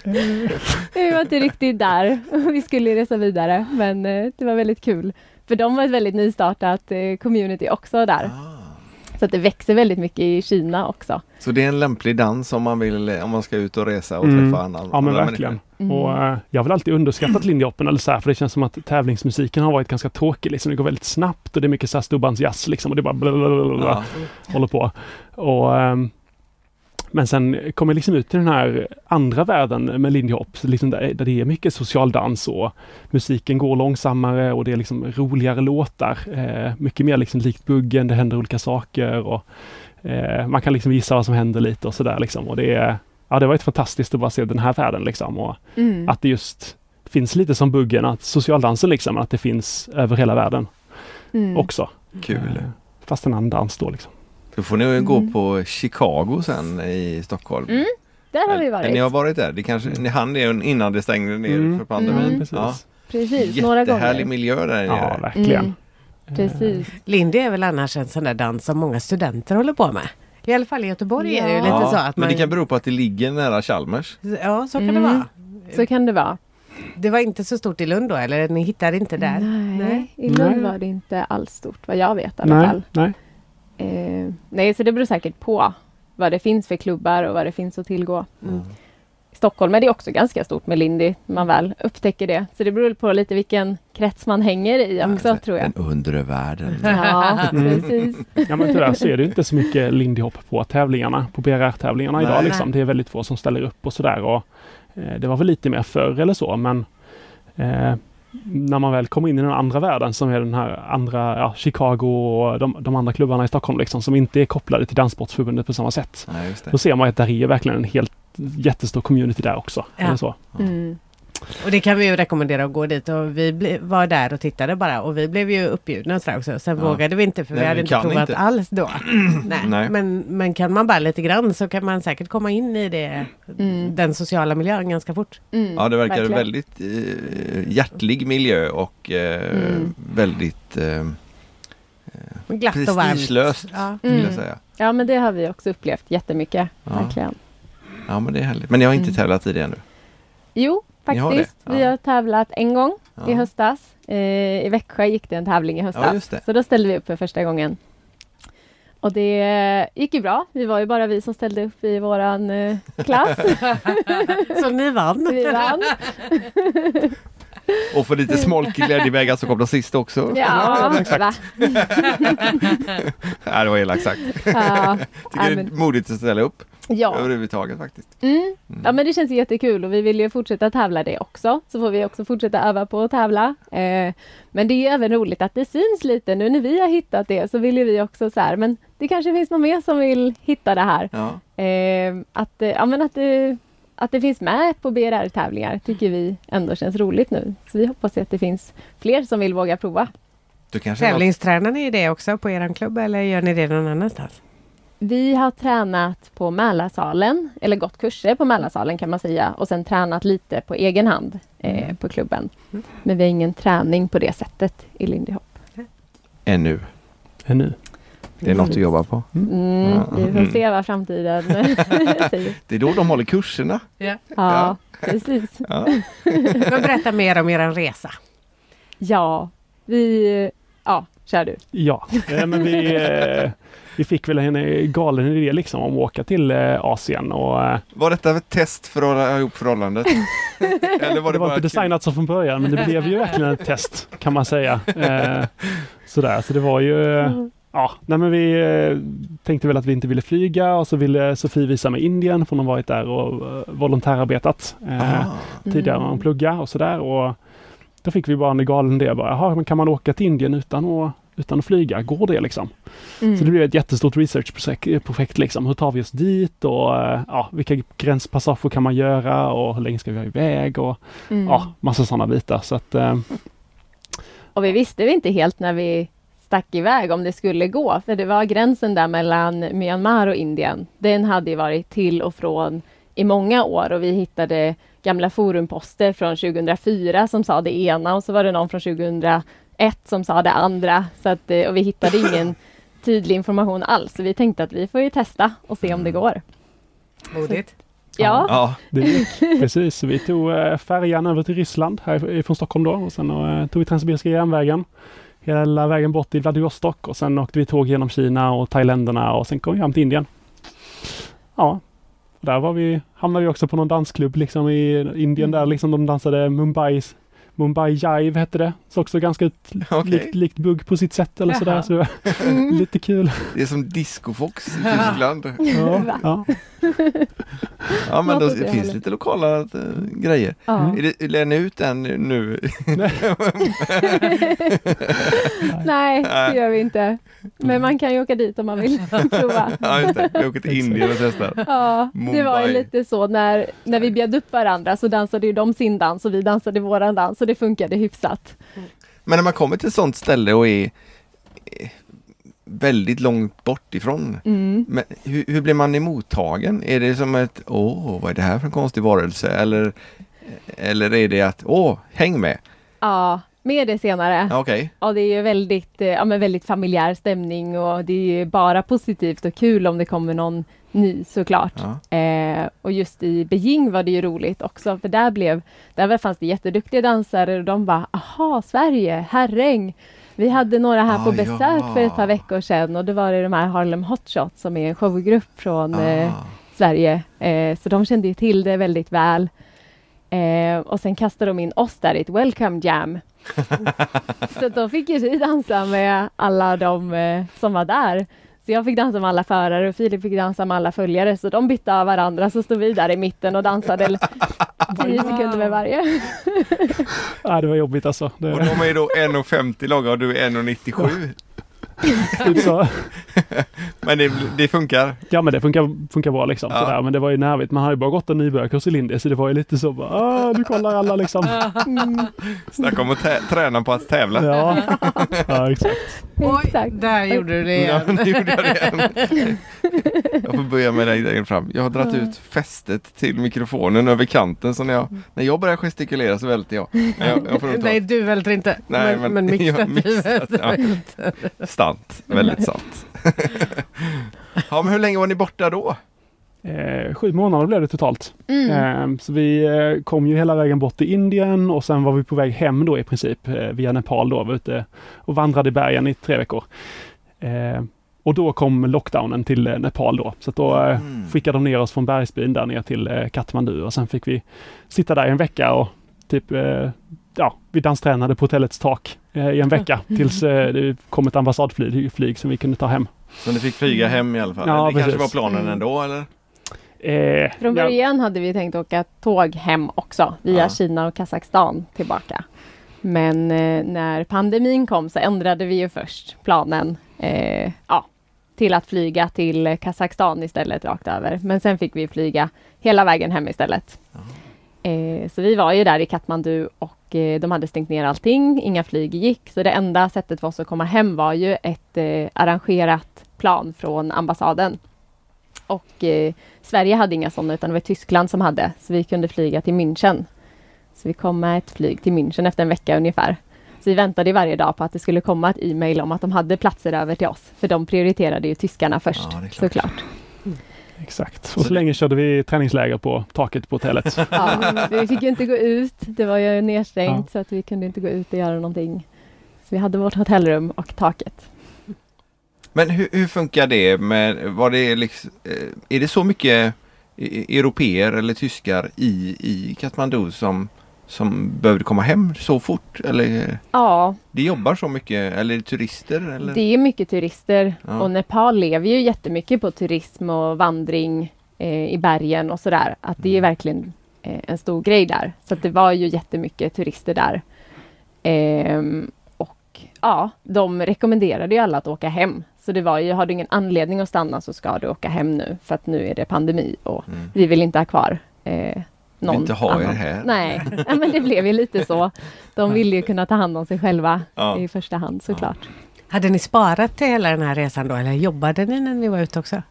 vi var inte riktigt där. Vi skulle resa vidare. Men eh, det var väldigt kul. För de var ett väldigt nystartat eh, community också där. Ah. Så att det växer väldigt mycket i Kina också. Så det är en lämplig dans om man vill, om man ska ut och resa och Mm. träffa annan, ja men verkligen. Mm. Och eh, jag har väl alltid underskattat Lindy Hoppen eller så här, för det känns som att tävlingsmusiken har varit ganska tråkig. Liksom. Det går väldigt snabbt och det är mycket så här storbandsjazz liksom och det bara blablabla. Ja. håller på. Och, ehm, men sen kommer jag liksom ut till den här andra världen med Lindy Hop, så liksom där, där det är mycket socialdans och musiken går långsammare och det är liksom roligare låtar. Eh, mycket mer liksom likt buggen, det händer olika saker och eh, man kan liksom gissa vad som händer lite och sådär liksom. Och det, är, ja, det har varit fantastiskt att bara se den här världen liksom och Mm. att det just finns lite som buggen, att socialdansen liksom, att det finns över hela världen Mm. också. Kul. Eh, Fast en annan dans då liksom. Då får ni gå Mm. på Chicago sen i Stockholm. Mm, Där har vi Eller- Ni har varit. varit där? Det kanske, ni hann det innan det stängde ner Mm. för pandemin? Mm. Precis. Ja. Precis, några Jättehärlig gånger. miljö där Ja, nere. verkligen. Mm, precis. Lindy är väl annars en sån där dans som många studenter håller på med. I alla fall i Göteborg är det ju Ja. lite Ja, så att Men man... det kan bero på att det ligger nära Chalmers. Ja, så kan Mm. det vara. Så kan det vara. Det var inte så stort i Lund då, eller ni hittade inte där? Nej, Nej. i Lund Nej. var det inte alls stort vad jag vet i alla Nej, fall. nej. Eh, nej, så det beror säkert på vad det finns för klubbar och vad det finns att tillgå. Mm. I Stockholm är det också ganska stort med Lindy, man väl upptäcker det. Så det beror på lite vilken krets man hänger i också, tror jag. Den undre världen. Ja, Mm. precis. Ja men tyvärr så är det ju inte så mycket Lindy Hop på tävlingarna, på BRR-tävlingarna Nej. idag liksom. Det är väldigt få som ställer upp och sådär och eh, det var väl lite mer förr eller så men eh, när man väl kommer in i den andra världen som är den här andra, ja, Chicago och de, de andra klubbarna i Stockholm liksom som inte är kopplade till Danssportsförbundet på samma sätt. Det. Då ser man att där är verkligen en helt jättestor community där också. Ja. Eller så. Mm. Och det kan vi ju rekommendera att gå dit och vi ble, var där och tittade bara och vi blev ju uppbjudna sådär också. Sen Ja. vågade vi inte för Nej, vi hade vi inte provat inte. alls då. Nej. Nej. Men, men kan man bara lite grann så kan man säkert komma in i det, Mm. den sociala miljön ganska fort. Mm, Ja, det verkar verkligen. väldigt eh, hjärtlig miljö och eh, Mm. väldigt eh, Glatt och varmt. prestigelöst Ja. Mm. jag säga. Ja, men det har vi också upplevt jättemycket. Ja. Verkligen. Ja, men det är härligt. Men ni har inte Mm. tävlat i det ännu? Jo, Ni har faktiskt. Vi Ja. har tävlat en gång Ja. i höstas. Eh, I Växjö gick det en tävling i höstas. Ja. Så då ställde vi upp för första gången. Och det gick ju bra. Vi var ju bara vi som ställde upp i våran eh, klass. Så ni vann. vi vann. Och för lite smolk i glädjevägar så kom de sist också. Ja, exakt. va? Nej, det var elakt sagt. Ja, Tycker ja, det är men- modigt att ställa upp ja. överhuvudtaget faktiskt. Mm. ja, men det känns jättekul och vi vill ju fortsätta tävla det också. Så får vi också fortsätta öva på att tävla. Eh, men det är ju även roligt att det syns lite. Nu när vi har hittat det så vill ju vi också så här, men det kanske finns någon mer som vill hitta det här. Ja. Eh, att, eh, ja, men att, det, att det finns med på BRR-tävlingar tycker vi ändå känns roligt nu. Så vi hoppas att det finns fler som vill våga prova. Tävlingstränar ni det också på er klubb eller gör ni det någon annanstans? Vi har tränat på Mälarsalen, eller gått kurser på Mälarsalen kan man säga och sen tränat lite på egen hand eh, på klubben. Men vi har ingen träning på det sättet i Lindy Hop. ännu. Ännu. Det är något du jobbar på. Mm, vi får se vad framtiden säger. Det är då de håller kurserna. Ja, precis. Ja. Men berätta mer om er resa. Ja, vi... Ja, kör du. Ja, eh, men vi, eh, vi fick väl en eh, galen idé liksom om att åka till Asien och Var detta ett test för att hålla ihop förhållandet? Eller var det det var bara inte designat så från början men det blev ju verkligen ett test kan man säga. Sådär, så det var ju eh, Ja, nej men vi eh, tänkte väl att vi inte ville flyga och så ville Sofie visa med Indien för hon har varit där och eh, volontärarbetat eh, Ah. tidigare än att plugga och sådär. Och då fick vi bara en galen idé. Bara, Jaha, men kan man åka till Indien utan att, utan att flyga? Går det liksom? Mm. Så det blev ett jättestort researchprojekt. Projekt, liksom. Hur tar vi oss dit och eh, ja, vilka gränspassager kan man göra och hur länge ska vi vara iväg och Mm. ja, massa sådana bitar. Så att, eh, Och vi visste vi inte helt när vi stack iväg om det skulle gå. För det var gränsen där mellan Myanmar och Indien. Den hade varit till och från i många år och vi hittade gamla forumposter från 2004 som sa det ena och så var det någon från 2001 som sa det andra. Så att, eh, och vi hittade ingen tydlig information alls. Så vi tänkte att vi får ju testa och se om det går. Modigt. Ja, Ja, det gick precis. Vi tog eh, färjan över till Ryssland härifrån Stockholm då och sen eh, tog vi Transsibiriska järnvägen hela vägen bort till Vladivostok och sen åkte vi tåg genom Kina och Thailänderna och sen kom vi hem till Indien. Ja, där var vi, hamnade vi också på någon dansklubb liksom i Indien där liksom de dansade Mumbais Mumbai Jive hette det. Såg också ganska okej. likt, likt bugg på sitt sätt eller sådär. Så Mm. lite kul. Det är som Discofox i Tyskland. Ja, ja. Ja, men då det finns lite lokala äh, grejer. ja. Är det, lär ni ut den nu? Nej, det gör vi inte. Men man kan ju åka dit om man vill prova. ja, just det. Vi åker till Indien och testar. Ja, det var ju lite så när, när vi bjöd upp varandra så dansade ju de sin dans och vi dansade våran dans och det funkade hyfsat. Men när man kommer till ett sånt ställe och är eh, väldigt långt bort ifrån. Mm. Men hur, hur blir man emottagen? Är det som ett åh, vad är det här för en konstig varelse? Eller, eller är det att åh, häng med? Ja, mer det senare. Okej. Ja, det är ju väldigt, eh, ja, men väldigt familjär stämning och det är bara positivt och kul om det kommer någon ny såklart. Ja. Eh, och just i Beijing var det ju roligt också för där blev, där fanns det jätteduktiga dansare och de bara, aha, Sverige, herräng. Vi hade några här på Ah, besök ja. för ett par veckor sedan och då var det de här Harlem Hot Shots som är en showgrupp från eh, Ah. Sverige. Eh, så de kände ju till det väldigt väl. Eh, och sen kastade de in oss där i ett welcome jam. så då fick ju vi dansa med alla de eh, som var där. Så jag fick dansa med alla förare och Filip fick dansa med alla följare. Så de bytte av varandra så stod vi där i mitten och dansade l- tio sekunder med varje. Ja, det var jobbigt alltså. Och Det, de är ju då 1,50 långa och du är 1,97. typ så. Men det, det funkar. Ja men det funkar, funkar bra liksom. Ja. Sådär. Men det var ju nervigt. Man hade ju bara gått en nybörjarkurs i Lindy så det var ju lite så bara, ah, nu kollar alla liksom. Mm. Snacka om att tä- träna på att tävla. Ja, ja exakt. Exakt. Där gjorde du det Ja, igen. nu gjorde jag det igen. Jag får börja med dig längre fram. Jag har dragit ut fästet till mikrofonen över kanten så när jag, när jag börjar gestikulera så välter jag. Jag, jag Nej, du välter inte. Nej, men, men- men ja, mixstativet mixstat, ja. välter. Sant. Väldigt sant. Ja men hur länge var ni borta då? Eh, sju månader blev det totalt. Mm. Eh, så vi eh, kom ju hela vägen bort till Indien och sen var vi på väg hem då i princip eh, via Nepal då. Var ute och vandrade i bergen i tre veckor. Eh, och då kom lockdownen till eh, Nepal då. Så att då eh, Mm. skickade de ner oss från bergsbyn där ner till eh, Kathmandu och sen fick vi sitta där i en vecka och typ eh, ja, vi danstränade på hotellets tak eh, i en vecka tills eh, det kom ett ambassadflyg flyg som vi kunde ta hem. Så ni fick flyga hem i alla fall? Ja, det kanske precis. var planen Mm. ändå eller? Eh, Från ja, början hade vi tänkt åka tåg hem också via Ja. Kina och Kazakstan tillbaka. Men eh, när pandemin kom så ändrade vi ju först planen eh, ja, till att flyga till Kazakstan istället rakt över. Men sen fick vi flyga hela vägen hem istället. Eh, så vi var ju där i Kathmandu och eh, de hade stängt ner allting. Inga flyg gick. Så det enda sättet för oss att komma hem var ju ett eh, arrangerat plan från ambassaden. Och Sverige hade inga sådana utan det var Tyskland som hade. Så vi kunde flyga till München. Så vi kom med ett flyg till München efter en vecka ungefär. Så vi väntade varje dag på att det skulle komma ett e-mail om att de hade platser över till oss. För de prioriterade ju tyskarna först Ja, såklart. Exakt. Så Och så länge körde vi träningsläger på taket på hotellet. Ja, vi fick ju inte gå ut. Det var ju nedstängt Ja. så att vi kunde inte gå ut och göra någonting. Så vi hade vårt hotellrum och taket. Men hur, hur funkar det med, var det liksom, eh, är det så mycket e- europeer eller tyskar i, i Kathmandu som, som behövde komma hem så fort? Eller Ja, det jobbar så mycket? Eller är det turister? Eller? det är mycket turister Ja. och Nepal lever ju jättemycket på turism och vandring eh, i bergen och sådär. Att det är Mm. verkligen eh, en stor grej där. Så det var ju jättemycket turister där. Ehm, och ja, de rekommenderade ju alla att åka hem. Så det var ju, har du ingen anledning att stanna så ska du åka hem nu för att nu är det pandemi och Mm. vi vill inte ha kvar eh, någon inte ha er annan. här. Nej, men det blev ju lite så. De ville ju kunna ta hand om sig själva Ja. i första hand såklart. Hade ni sparat till hela den här resan då eller jobbade ni när ni var ute också?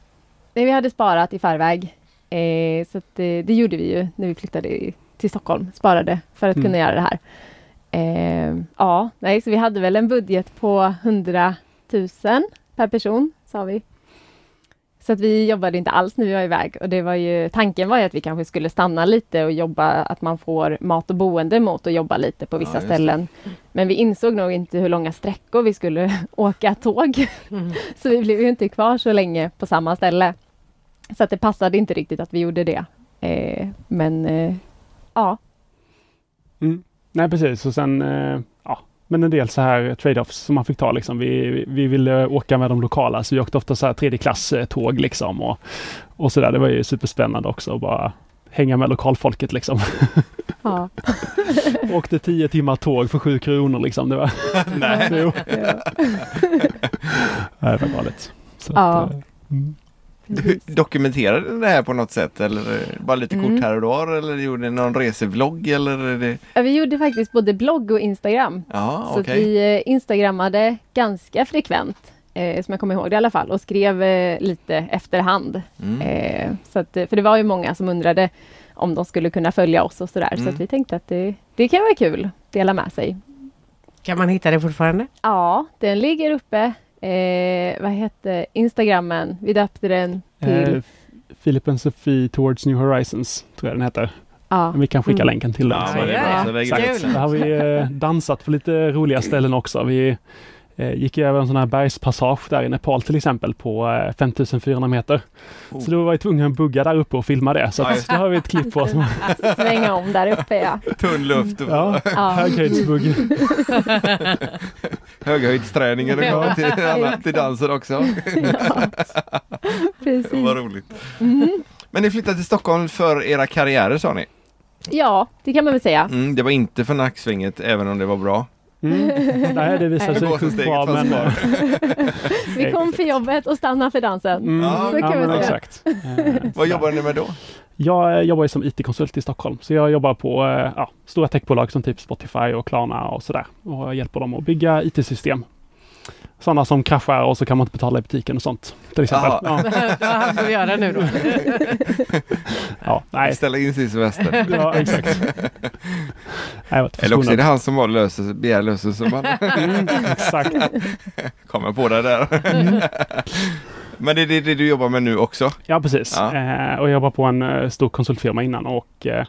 Nej, vi hade sparat i förväg. Eh, så att, eh, det gjorde vi ju när vi flyttade till Stockholm. Sparade för att Mm. kunna göra det här. Eh, ja, nej, så vi hade väl en budget på 100 000 per person, sa vi. Så att vi jobbade inte alls när vi var iväg. Och det var ju, tanken var ju att vi kanske skulle stanna lite och jobba, att man får mat och boende mot att jobba lite på Ja, vissa det. ställen. Men vi insåg nog inte hur långa sträckor vi skulle åka tåg. Så vi blev ju inte kvar så länge på samma ställe. Så att det passade inte riktigt att vi gjorde det. Eh, men eh, ja, Mm. Nej precis och sen eh, ja, men en del så här trade-offs som man fick ta liksom. Vi, vi ville åka med de lokala så vi åkte ofta så här tredje klass tåg liksom och, och så där. Det var ju superspännande också att bara hänga med lokalfolket liksom. ja. åkte tio timmar tåg för sju kronor liksom. Det var, Nej. jo, ja. Nej, det var galet. Så Ja. att, eh, mm. Du dokumenterade ni det här på något sätt eller eh, bara lite Mm. kort här och där eller gjorde ni någon resevlogg eller? Det... Ja, Vi gjorde faktiskt både blogg och Instagram. Ja, Så att vi eh, instagrammade ganska frekvent, eh, som jag kommer ihåg det i alla fall, och skrev eh, lite efterhand. Mm. Eh, så att, eh, för det var ju många som undrade om de skulle kunna följa oss och sådär. Så Mm. att vi tänkte att det, det kan vara kul, dela med sig. Kan man hitta det fortfarande? Ja, den ligger uppe. Eh, vad hette Instagrammen? Vi döpte den till... Eh, Philip and Sophie Towards New Horizons tror jag den heter. ja. Men vi kan skicka Mm. länken till den. Ja, det är bra. ja. Där har vi eh, dansat på lite roliga ställen också. Vi gick över en sån här bergspassage där i Nepal till exempel på eh, 5400 meter. Så då var jag tvungen att bugga där uppe och filma det. Så Ja, att, då har vi ett klipp på oss. Svänga om där uppe ja. Tunn luft Ja, Ja, höghöjdsbugg. höghöjdsträningen och gå till, alla- till dansen också. precis. Vad roligt. Mhm. Men ni flyttade till Stockholm för era karriärer sa ni? Ja, det kan man väl säga. Mm, det var inte för nacksvänget även om det var bra. Mm. Nej, det visade sig går som sjukt steget bra. från Men, Vi kom för jobbet och stannade för dansen. mm, Ja, så kan ja, exakt. Eh, Vad jobbar ni med då? Jag eh, jobbar som IT-konsult i Stockholm, så jag jobbar på eh, ja, stora techbolag som typ Spotify och Klarna och sådär. Och jag hjälper dem att bygga IT-system. Sådana som kraschar och så kan man inte betala i butiken och sånt. Till exempel. Ja, Vad ska vi göra nu då? ja, nej. Ställa in sin semester. Ja, exakt. Nej, Eller också är det han som var löser, begär lösensumman. Mm, exakt. Kommer på det där. Men det är det, det du jobbar med nu också? Ja, precis. Ja. Eh, och jag jobbar på en eh, stor konsultfirma innan och eh,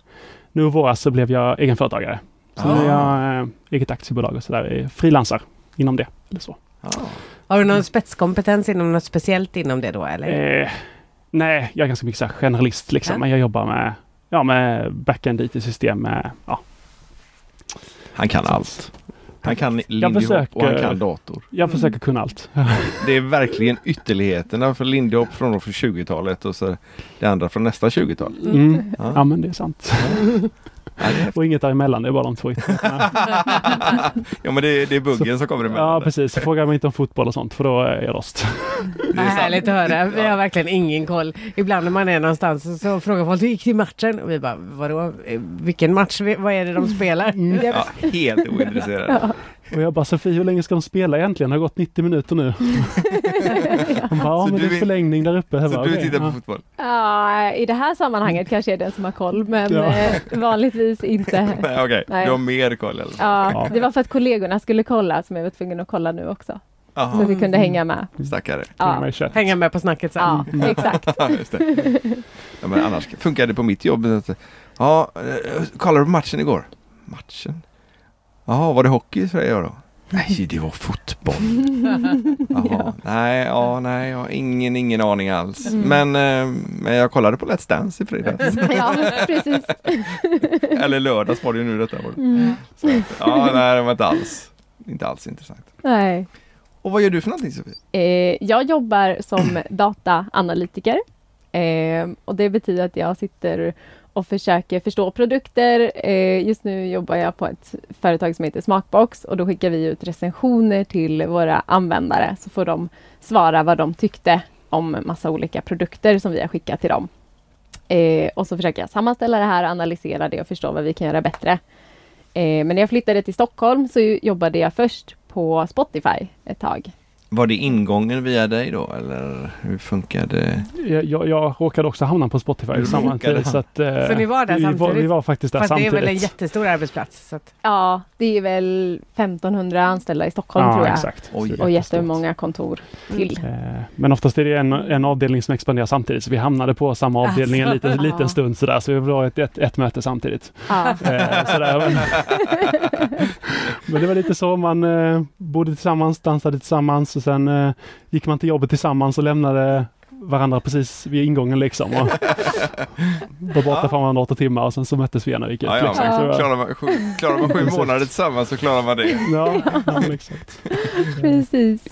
nu i våras så blev jag egenföretagare. Så nu är jag eh, eget aktiebolag och sådär, frilansar inom det. Eller så. Ja. Har du någon spetskompetens inom något speciellt inom det då eller? Eh, nej, jag är ganska mycket så här generalist liksom. Ja. Men jag jobbar med, ja, med backend IT-system med, ja, Han kan allt. Han kan lindy försöker- och han kan dator. jag försöker kunna allt. Det är verkligen ytterligheterna för lindy hop från, från 20-talet och så det andra från nästa 20-tal. Mm. Ja. Ja, men det är sant. Och inget däremellan, det är bara de två ytterligheterna. ja men det, det är buggen som kommer emellan. Ja, precis. Fråga mig inte om fotboll och sånt, för då är jag lost. Det är. Härligt att höra. Vi har verkligen ingen koll. Ibland när man är någonstans så- så frågar folk hur gick det i matchen? Och vi bara, vadå? Eh, Vilken match? Vad är det de spelar? Ja, helt ointresserad. Och jag bara, Sofie, hur länge ska de spela egentligen? Det har gått 90 minuter nu. Hon bara, ja Så men det är förlängning där uppe. Jag Så bara, du "Okej, tittar på ja." fotboll? Ja, i det här sammanhanget kanske jag är den som har koll, men Ja. eh, vanligtvis inte. Nej okej, Nej. du har mer koll eller? Ja, Ja. det var för att kollegorna skulle kolla som jag var tvungen att kolla nu också. Så Jaha, att vi kunde hänga med. stackare. Ja. Hänga med på snacket sen. ja exakt. Ja, men annars funkar det på mitt jobb. Ja, eh, kollade du på matchen igår? Matchen? Jaha, var det hockey säger jag då? Nej, det var fotboll. Jaha, nej, ja, nej, jag har ingen, ingen aning alls. Mm. Men, eh, men jag kollade på Let's Dance i fredags. Ja, precis. Eller lördags var det ju nu detta. Var det. Mm. Så, ja, nej, det var inte alls, inte alls intressant. Nej. Och vad gör du för någonting Sofie? Eh, jag jobbar som dataanalytiker. Eh, och det betyder att jag sitter och försöker förstå produkter. Eh, just nu jobbar jag på ett företag som heter Smakbox och då skickar vi ut recensioner till våra användare så får de svara vad de tyckte om massa olika produkter som vi har skickat till dem. Eh, och så försöker jag sammanställa det här, analysera det och förstå vad vi kan göra bättre. Eh, men när jag flyttade till Stockholm så jobbade jag först på Spotify ett tag. Var det ingången via dig då eller hur funkar det? Jag, jag, jag råkade också hamna på Spotify Du samtidigt. Så, att, eh, Så ni var där vi, var, samtidigt? vi var faktiskt där Fast det är samtidigt. väl en jättestor arbetsplats. Så att, Ja, det är väl 1500 anställda i Stockholm tror Ja, jag. exakt. Oj. Och jättemånga kontor till. Eh, Men oftast är det en, en avdelning som expanderar samtidigt. Så vi hamnade på samma avdelning en Alltså. liten, liten Ja. stund sådär. Så vi var ett, ett, ett möte samtidigt. Ja. Eh, sådär. Men, men det var lite så. Man bodde tillsammans, dansade tillsammans och sen eh, gick man till jobbet tillsammans och lämnade varandra precis vid ingången liksom. Och var borta från varandra åtta timmar och sen så möttes vi igen och gick ut. Ja, ja, liksom. var- klarar, man, sju, klarar man sju månader tillsammans så klarar man det. Ja, ja, exakt. Precis.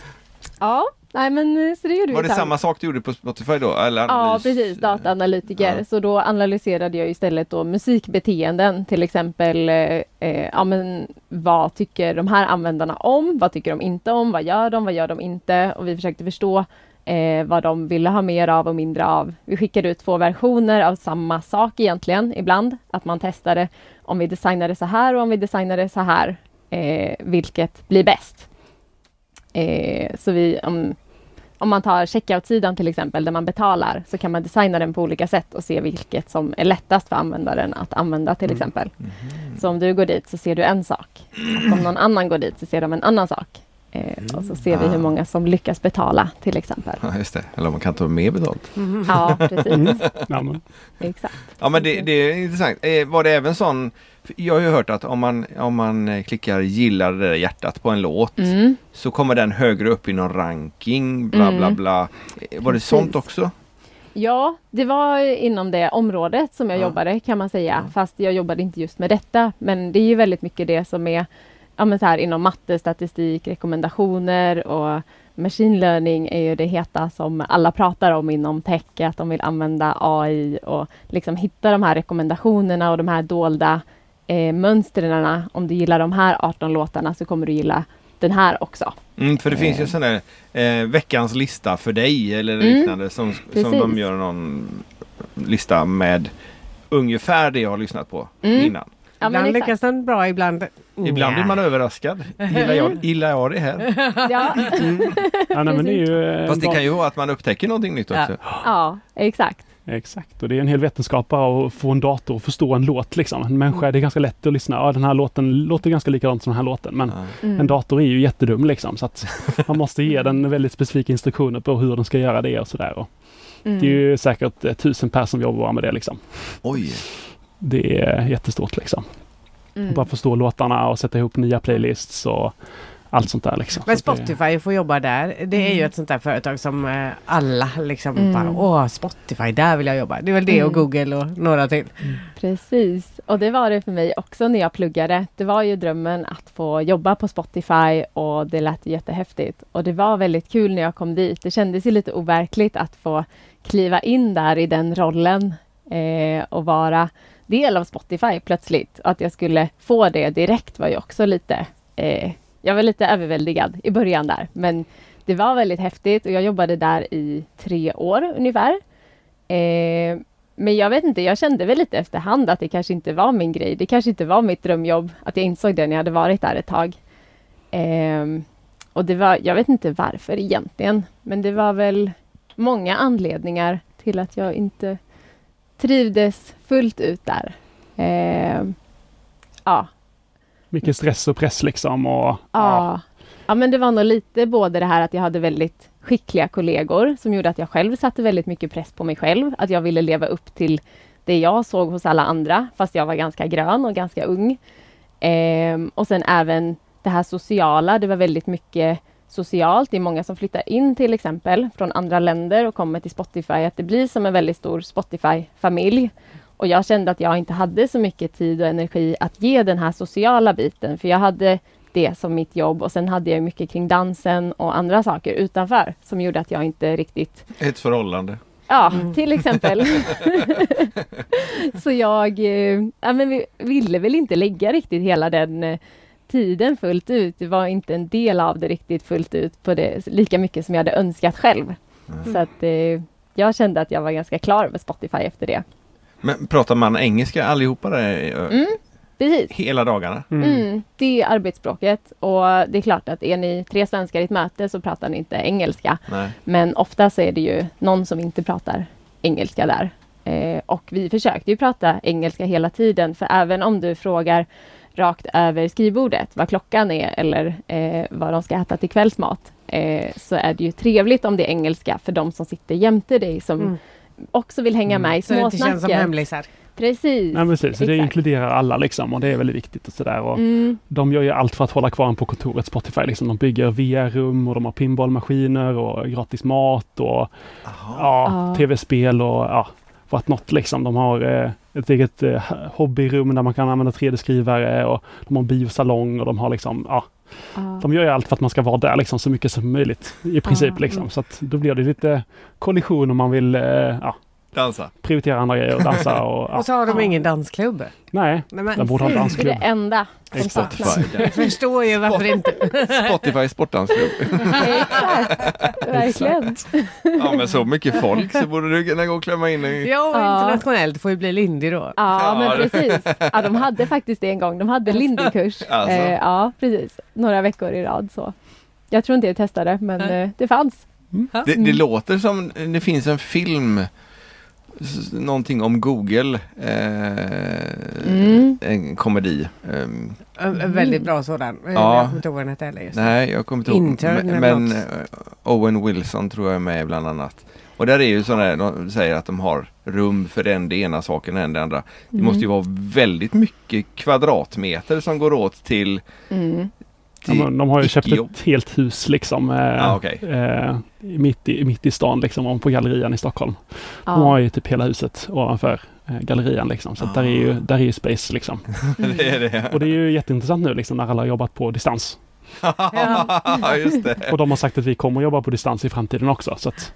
Ja, nej men eh, så det gjorde vi Var det ett tag. samma sak du gjorde på Spotify då? Eller Ja, precis. Dataanalytiker. Ja. Så då analyserade jag istället då musikbeteenden. Till exempel, eh, eh, ja men vad tycker de här användarna om? Vad tycker de inte om? Vad gör de? Vad gör de inte? Och vi försökte förstå eh, vad de ville ha mer av och mindre av. Vi skickade ut två versioner av samma sak egentligen ibland. Att man testade om vi designade så här och om vi designade så här. Eh, vilket blir bäst? Eh, så vi, om, om man tar checkout-sidan till exempel, där man betalar, så kan man designa den på olika sätt och se vilket som är lättast för användaren att använda till exempel. Så om du går dit så ser du en sak. Och om någon annan går dit så ser de en annan sak. Eh, och så ser vi hur många som lyckas betala till exempel. Ja, just det. Eller om man kan ta mer betalt. Ja, precis. Ja, men, Exakt. Ja men det, det är intressant. Eh, var det även sån, jag har ju hört att om man, om man eh, klickar gillar det där hjärtat på en låt Mm. så kommer den högre upp i någon ranking, bla bla Mm. bla. Var det Precis. sånt också? Ja, det var inom det området som jag Ja. jobbade kan man säga. Fast jag jobbade inte just med detta. Men det är ju väldigt mycket det som är ja, men så här, inom matte, statistik, rekommendationer och machine learning är ju det heta som alla pratar om inom tech. Att de vill använda AI och liksom hitta de här rekommendationerna och de här dolda eh, mönstren. Om du gillar de här 18 låtarna så kommer du gilla den här också. Mm, för det finns ju Eh. sån där eh, veckans lista för dig eller Mm, liknande som, som precis. de gör någon lista med ungefär det jag har lyssnat på Mm. innan. Ja, men ibland lyckas den bra, ibland... Ibland blir man överraskad. Gillar jag, gillar jag det här? Ja, ja, nej, men det är ju... eh, Fast det kan ju vara att man upptäcker någonting nytt Ja. också. ja, exakt. Exakt, och det är en hel vetenskap att få en dator att förstå en låt. Liksom. En människa, det är ganska lätt att lyssna. Ja, den här låten låter ganska likadant som den här låten. Men Ja. Mm. en dator är ju jättedum liksom. Så att man måste ge den väldigt specifika instruktioner på hur den ska göra det och sådär. Och Mm. Det är ju säkert eh, tusen personer som jobbar med det liksom. Oj! Det är jättestort liksom. Mm. Bara förstå låtarna och sätta ihop nya playlists och allt sånt där liksom. Men Spotify får jobba där. Det är ju Mm. ett sånt där företag som eh, alla liksom Mm. bara Åh, Spotify, där vill jag jobba. Det är väl det och Mm. Google och några till. Precis, och det var det för mig också när jag pluggade. Det var ju drömmen att få jobba på Spotify och det lät jättehäftigt. Och det var väldigt kul när jag kom dit. Det kändes ju lite overkligt att få kliva in där i den rollen eh, och vara del av Spotify plötsligt. Att jag skulle få det direkt var ju också lite... Eh, jag var lite överväldigad i början där, men det var väldigt häftigt och jag jobbade där i tre år ungefär. Eh, men jag vet inte, jag kände väl lite efterhand att det kanske inte var min grej. Det kanske inte var mitt drömjobb. Att jag insåg det när jag hade varit där ett tag. Eh, och det var, jag vet inte varför egentligen. Men det var väl många anledningar till att jag inte trivdes fullt ut där. Ehm, ja, Mycket stress och press liksom. Och, Ja. ja, men det var nog lite både det här att jag hade väldigt skickliga kollegor som gjorde att jag själv satte väldigt mycket press på mig själv. Att jag ville leva upp till det jag såg hos alla andra, fast jag var ganska grön och ganska ung. Ehm, och sen även det här sociala, det var väldigt mycket socialt. Det är många som flyttar in till exempel från andra länder och kommer till Spotify. Att det blir som en väldigt stor Spotify-familj. Och jag kände att jag inte hade så mycket tid och energi att ge den här sociala biten. För jag hade det som mitt jobb och sen hade jag mycket kring dansen och andra saker utanför som gjorde att jag inte riktigt Ett förhållande. Ja, till exempel. så jag eh, ja, men vi ville väl inte lägga riktigt hela den eh, tiden fullt ut. Det var inte en del av det riktigt fullt ut på det lika mycket som jag hade önskat själv. Så att eh, jag kände att jag var ganska klar med Spotify efter det. Men pratar man engelska allihopa där, eh, Mm. Precis. hela dagarna? Mm. Mm, det är arbetsspråket och det är klart att är ni tre svenskar i ett möte så pratar ni inte engelska. Nej. Men ofta så är det ju någon som inte pratar engelska där. Eh, och vi försökte ju prata engelska hela tiden för även om du frågar rakt över skrivbordet vad klockan är eller eh, vad de ska äta till kvällsmat eh, så är det ju trevligt om det är engelska för de som sitter jämte dig som Mm. också vill hänga med i Så det inte känns som småsnacket. hemlisar. Precis. Nej, precis. Så det exakt. inkluderar alla liksom och det är väldigt viktigt och sådär. Och Mm, De gör ju allt för att hålla kvar en på kontoret Spotify. Liksom. De bygger VR-rum och de har pinballmaskiner och gratis mat och Jaha. ja, Ja. tv-spel och ja, what not liksom. De har eh, ett eget eh, hobbyrum där man kan använda 3D-skrivare och de har biosalong och de har liksom, ja, ja. de gör ju allt för att man ska vara där liksom så mycket som möjligt i princip Ja. liksom. Så att då blir det lite kollision om man vill eh, ja, Dansa. prioritera andra grejer och dansa och ja. Och så har de ingen dansklubb. Nej, Nej, men, de borde ha en Det är dansklubb. det enda som saknas. Spotify. jag förstår ju varför inte. Spotify sportdansklubb. Exakt, verkligen. Ja men så mycket folk så borde du kunna gå och klämma in i... Ja, och internationellt får ju bli Lindy då. Ja, men precis. Ja, de hade faktiskt det en gång. De hade Lindy-kurs. Alltså. Eh, ja, precis. Några veckor i rad så. Jag tror inte jag testade, men eh, det fanns. Det, det låter som det finns en film någonting om Google. Eh, Mm. En komedi. Ehm, En, en väldigt bra sådan. Ja. Jag kommer inte ihåg vad den hette heller just nej, jag kommer inte ihåg. Intern Men, men eh, Owen Wilson tror jag är med bland annat. Och där är ju sådana här, de säger att de har rum för en det ena saken än det andra. Det Mm. måste ju vara väldigt mycket kvadratmeter som går åt till, Mm. Till Ja, de har ju köpt ett helt hus liksom. Eh, Ja, okej. eh, mitt, i, mitt i stan liksom, om på Gallerian i Stockholm. De har ju typ hela huset ovanför eh, Gallerian liksom. Så att där är ju, där är ju space liksom. det är det. Och det är ju jätteintressant nu liksom när alla har jobbat på distans. Ja, just det. Och de har sagt att vi kommer jobba på distans i framtiden också. Så att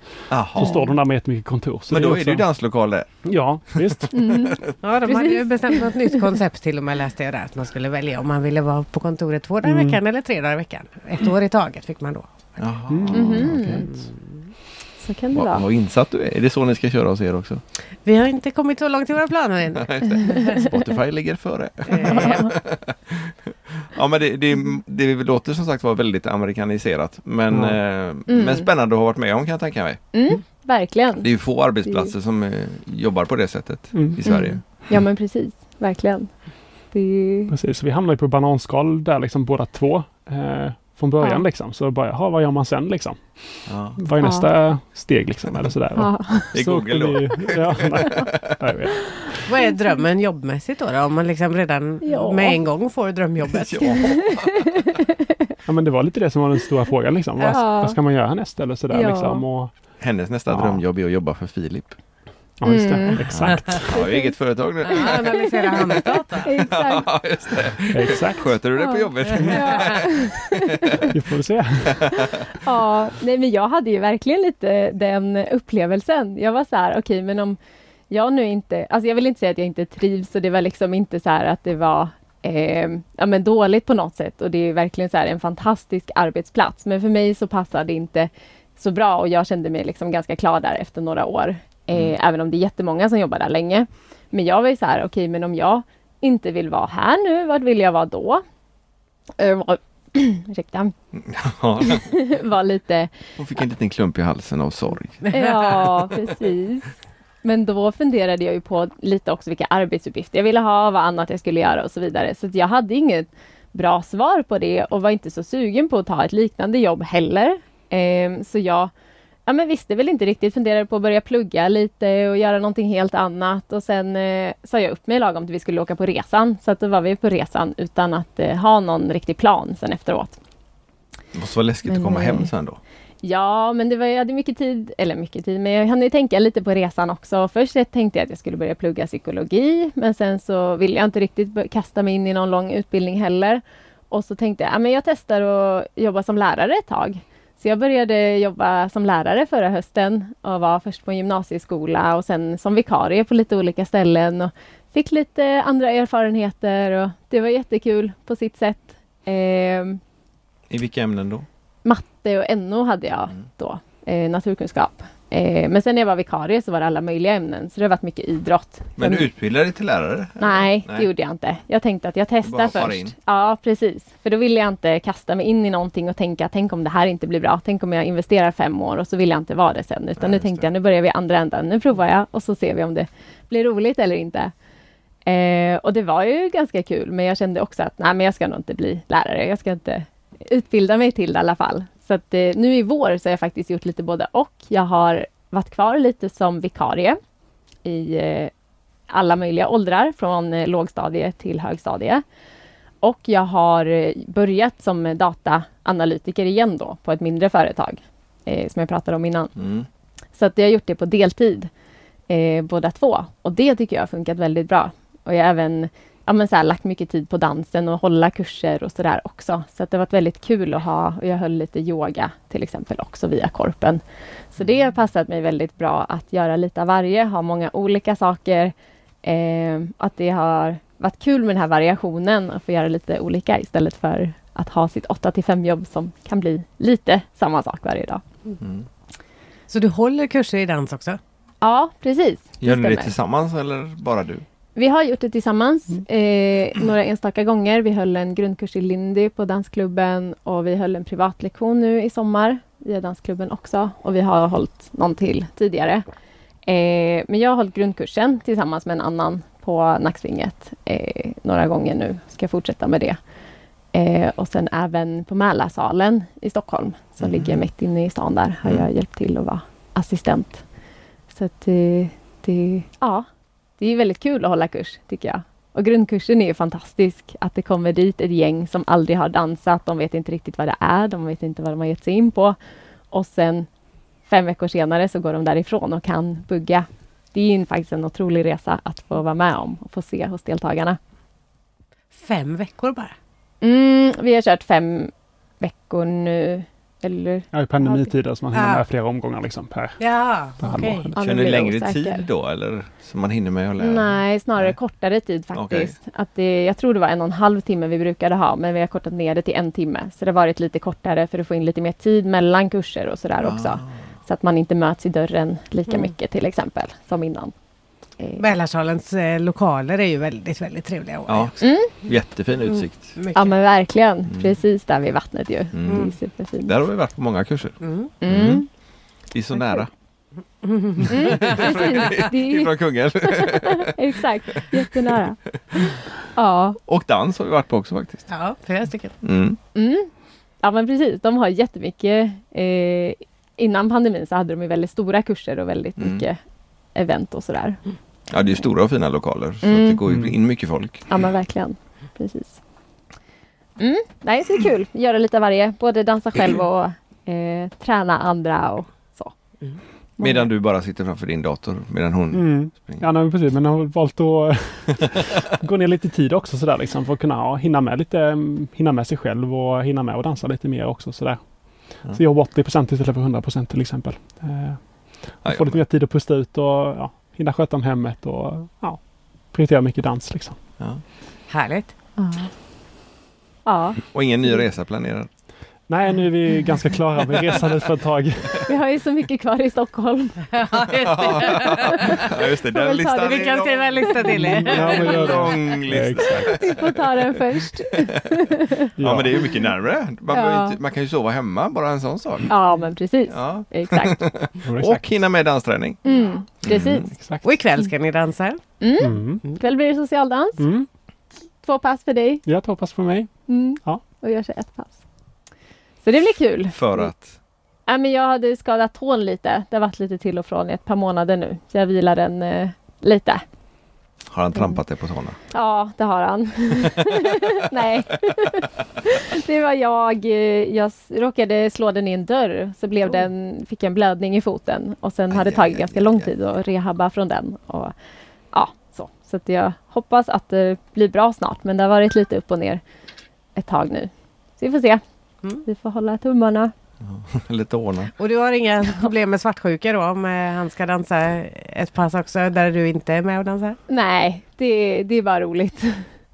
så står de där med jättemycket kontor. Så Men då är det ju också- danslokal det. Ja, visst. Mm. Ja, de hade ju Precis. bestämt något nytt koncept till och med läste jag där. Att man skulle välja om man ville vara på kontoret två dagar i Mm. veckan eller tre dagar i veckan. Ett år i taget fick man då. Jaha. Mm. Mhm. okej. Så kan det vara. vad insatt du är. Är det så ni ska köra hos er också? Vi har inte kommit så långt i våra planer än. Det. Spotify ligger före. Eh, Ja men det, det, det låter som sagt var väldigt amerikaniserat. Men, Ja. eh, men spännande att ha varit med om kan jag tänka mig. Mm, verkligen. Det är ju få arbetsplatser som eh, jobbar på det sättet Mm. i Sverige. Mm. Ja men precis, verkligen. Det. Precis, vi hamnade ju på bananskal där liksom båda två. Eh, från början Ja. liksom. Så bara, jaha, vad gör man sen liksom? Ja. Vad är Ja. nästa steg liksom? Eller sådär. Ja. Det är Så Google då. ja, nej, vad är drömmen jobbmässigt då? då? Om man liksom redan Ja. med en gång får drömjobbet. Ja. Ja, men det var lite det som var den stora frågan liksom. Vad, Ja. vad ska man göra nästa eller sådär Ja. liksom. Och, Hennes nästa Ja. drömjobb är att jobba för Filip. Ja, just det. Mm. Exakt. Har ju eget företag nu. Ja, Analysera handelsdata. Exakt. Ja, just det. Exakt. Sköter du det på jobbet? Ja. Vi får se. ja, nej men jag hade ju verkligen lite den upplevelsen. Jag var så här, okej men om jag nu inte, alltså jag vill inte säga att jag inte trivs och det var liksom inte så här att det var eh, ja, men dåligt på något sätt och det är verkligen så här en fantastisk arbetsplats. Men för mig så passade det inte så bra och jag kände mig liksom ganska klar där efter några år. Eh, Mm. Även om det är jättemånga som jobbar där länge. Men jag var ju så här, okej men om jag inte vill vara här nu, vart vill jag vara då? Eh, var- Ursäkta. Var lite hon fick en liten klump i halsen av sorg. Ja, precis. Men då funderade jag ju på lite också vilka arbetsuppgifter jag ville ha, vad annat jag skulle göra och så vidare. Så jag hade inget bra svar på det och var inte så sugen på att ta ett liknande jobb heller. Ehm, så jag ja, men visste väl inte riktigt, funderade på att börja plugga lite och göra någonting helt annat. Och sen eh, sa jag upp mig lagom till vi skulle åka på resan. Så att då var vi på resan utan att eh, ha någon riktig plan sen efteråt. Det måste vara läskigt Men, att komma eh, hem sen då. Ja, men det var, jag hade mycket tid, eller mycket tid, men jag hann ju tänka lite på resan också. Först tänkte jag att jag skulle börja plugga psykologi, men sen så ville jag inte riktigt kasta mig in i någon lång utbildning heller. Och så tänkte jag, ja, men jag testar att jobba som lärare ett tag. Så jag började jobba som lärare förra hösten och var först på en gymnasieskola och sen som vikarie på lite olika ställen och fick lite andra erfarenheter och det var jättekul på sitt sätt. Ehm, I vilka ämnen då? matte och NO hade jag Mm. då, eh, naturkunskap. Eh, men sen när jag var vikarie så var det alla möjliga ämnen, så det har varit mycket idrott. Men du utbildade dig till lärare? Nej, Nej. det gjorde jag inte. Jag tänkte att jag testar först. in. Ja, precis. För då ville jag inte kasta mig in i någonting och tänka, tänk om det här inte blir bra. Tänk om jag investerar fem år och så vill jag inte vara det sen. Utan Nej, nu tänkte det. jag, nu börjar vi andra änden. Nu provar jag och så ser vi om det blir roligt eller inte. Eh, och det var ju ganska kul, men jag kände också att nej, men jag ska nog inte bli lärare. Jag ska inte utbilda mig till det i alla fall. Så att eh, nu i vår så har jag faktiskt gjort lite både och. Jag har varit kvar lite som vikarie i eh, alla möjliga åldrar, från eh, lågstadie till högstadie. Och jag har eh, börjat som dataanalytiker igen då, på ett mindre företag, eh, som jag pratade om innan. Mm. Så att jag har gjort det på deltid, eh, båda två. Och det tycker jag har funkat väldigt bra. Och jag har även ja, men så här, lagt mycket tid på dansen och hålla kurser och sådär också. Så att det har varit väldigt kul att ha. Och jag höll lite yoga till exempel också via Korpen. Så det har passat mig väldigt bra att göra lite av varje, ha många olika saker. Eh, att det har varit kul med den här variationen att få göra lite olika istället för att ha sitt 8 till 5 jobb som kan bli lite samma sak varje dag. Mm. Så du håller kurser i dans också? Ja, precis. Gör ni det tillsammans eller bara du? Vi har gjort det tillsammans eh, några enstaka gånger. Vi höll en grundkurs i Lindy på dansklubben och vi höll en privatlektion nu i sommar via dansklubben också. Och vi har hållit någon till tidigare. Eh, men jag har hållit grundkursen tillsammans med en annan på Nacksvinget eh, några gånger nu. Ska fortsätta med det. Eh, och sen även på Mälarsalen i Stockholm som Mm. ligger mitt inne i stan där har Mm. jag hjälpt till att vara assistent. Så att det, det, ja, det är väldigt kul att hålla kurs tycker jag. Och grundkursen är ju fantastisk. Att det kommer dit ett gäng som aldrig har dansat. De vet inte riktigt vad det är. De vet inte vad de har gett sig in på. Och sen fem veckor senare så går de därifrån och kan bugga. Det är ju faktiskt en otrolig resa att få vara med om och få se hos deltagarna. Fem veckor bara. Mm, vi har kört fem veckor nu. Eller? Ja, i pandemitider så man hinner Ja. med flera omgångar liksom per, Ja, per okej. halvår. Ja, Kör ni längre osäker. tid då eller? Så man hinner med att lära? Nej, snarare Nej. kortare tid faktiskt. Att det, jag tror det var en och en halv timme vi brukade ha, men vi har kortat ner det till en timme. Så det har varit lite kortare för att få in lite mer tid mellan kurser och sådär också. Ah. Så att man inte möts i dörren lika Mm. mycket till exempel, som innan. Eh, Mälarsalens eh, lokaler är ju väldigt, väldigt trevliga. Ja. Mm. Jättefin utsikt. Mycket. Ja men verkligen, Mm. precis där vid vattnet ju. Mm. Det är superfint. Där har vi varit på många kurser. Mm. Mm. Mm. Det är så nära. Mm, precis, det Ifrån Kungälv. exakt, jättenära. Ja. Och dans har vi varit på också faktiskt. Ja, flera stycken. Mm. Mm. Ja men precis, de har jättemycket. Eh, innan pandemin så hade de ju väldigt stora kurser och väldigt Mm. mycket event och sådär. Ja, det är stora och fina lokaler. Så Mm. att det går ju in mycket folk. Ja men verkligen. Precis. Mm. Nej, så det är kul. Göra lite av varje. Både dansa själv och eh, träna andra och så. Mm. Medan du bara sitter framför din dator. Medan hon Mm. springer. Ja, nej, precis. Men jag har valt att gå ner lite tid också sådär liksom för att kunna ja, hinna med lite, mm, hinna med sig själv och hinna med och dansa lite mer också sådär. Ja. Så jag jobbar 80 istället för 100% till exempel. Eh, Ja, få lite mer tid att pusta ut och ja, hinna sköta om hemmet och ja, prioritera mycket dans liksom. Ja. Härligt. Ja. ja, Och ingen ny resa planerad. Nej, nu är vi ganska klara med resandet för ett tag. vi har ju så mycket kvar i Stockholm. Ja, just det. Ja just det, den det. listan Vi kan skriva en lista till er. Ja, men gör det. lång lista. Vi får ta den först. Ja men det är ju mycket närmare. Man, Ja. inte, man kan ju sova hemma, bara en sån sak. Ja men precis. Ja. Exakt. Och hinna med dansträning. Mm, precis. Mm. Exakt. Och ikväll ska ni dansa. Mm. Mm. Ikväll blir det socialdans. Mm. Två pass för dig. Jag tar pass på mig. Mm. Ja. Och jag kör ett pass. Så det blir kul. För att Ja, men jag hade skadat tån lite. Det har varit lite till och från i ett par månader nu. Så jag vilar den eh, lite. har han trampat dig på tårna? Ja, det har han. Nej. det var jag. eh, Jag råkade slå den i en dörr. Så blev den, fick jag en blödning i foten. Och sen Aj, hade det tagit aj, ganska aj, lång aj. tid att rehabba från den. Och, ja, så så att jag hoppas att det blir bra snart. Men det har varit lite upp och ner ett tag nu. Så vi får se. Mm. Vi får hålla tummarna. Eller tårna? Och du har inga problem med svartsjuka då om eh, han ska dansa ett pass också där du inte är med och dansar? Nej, det, det är bara roligt.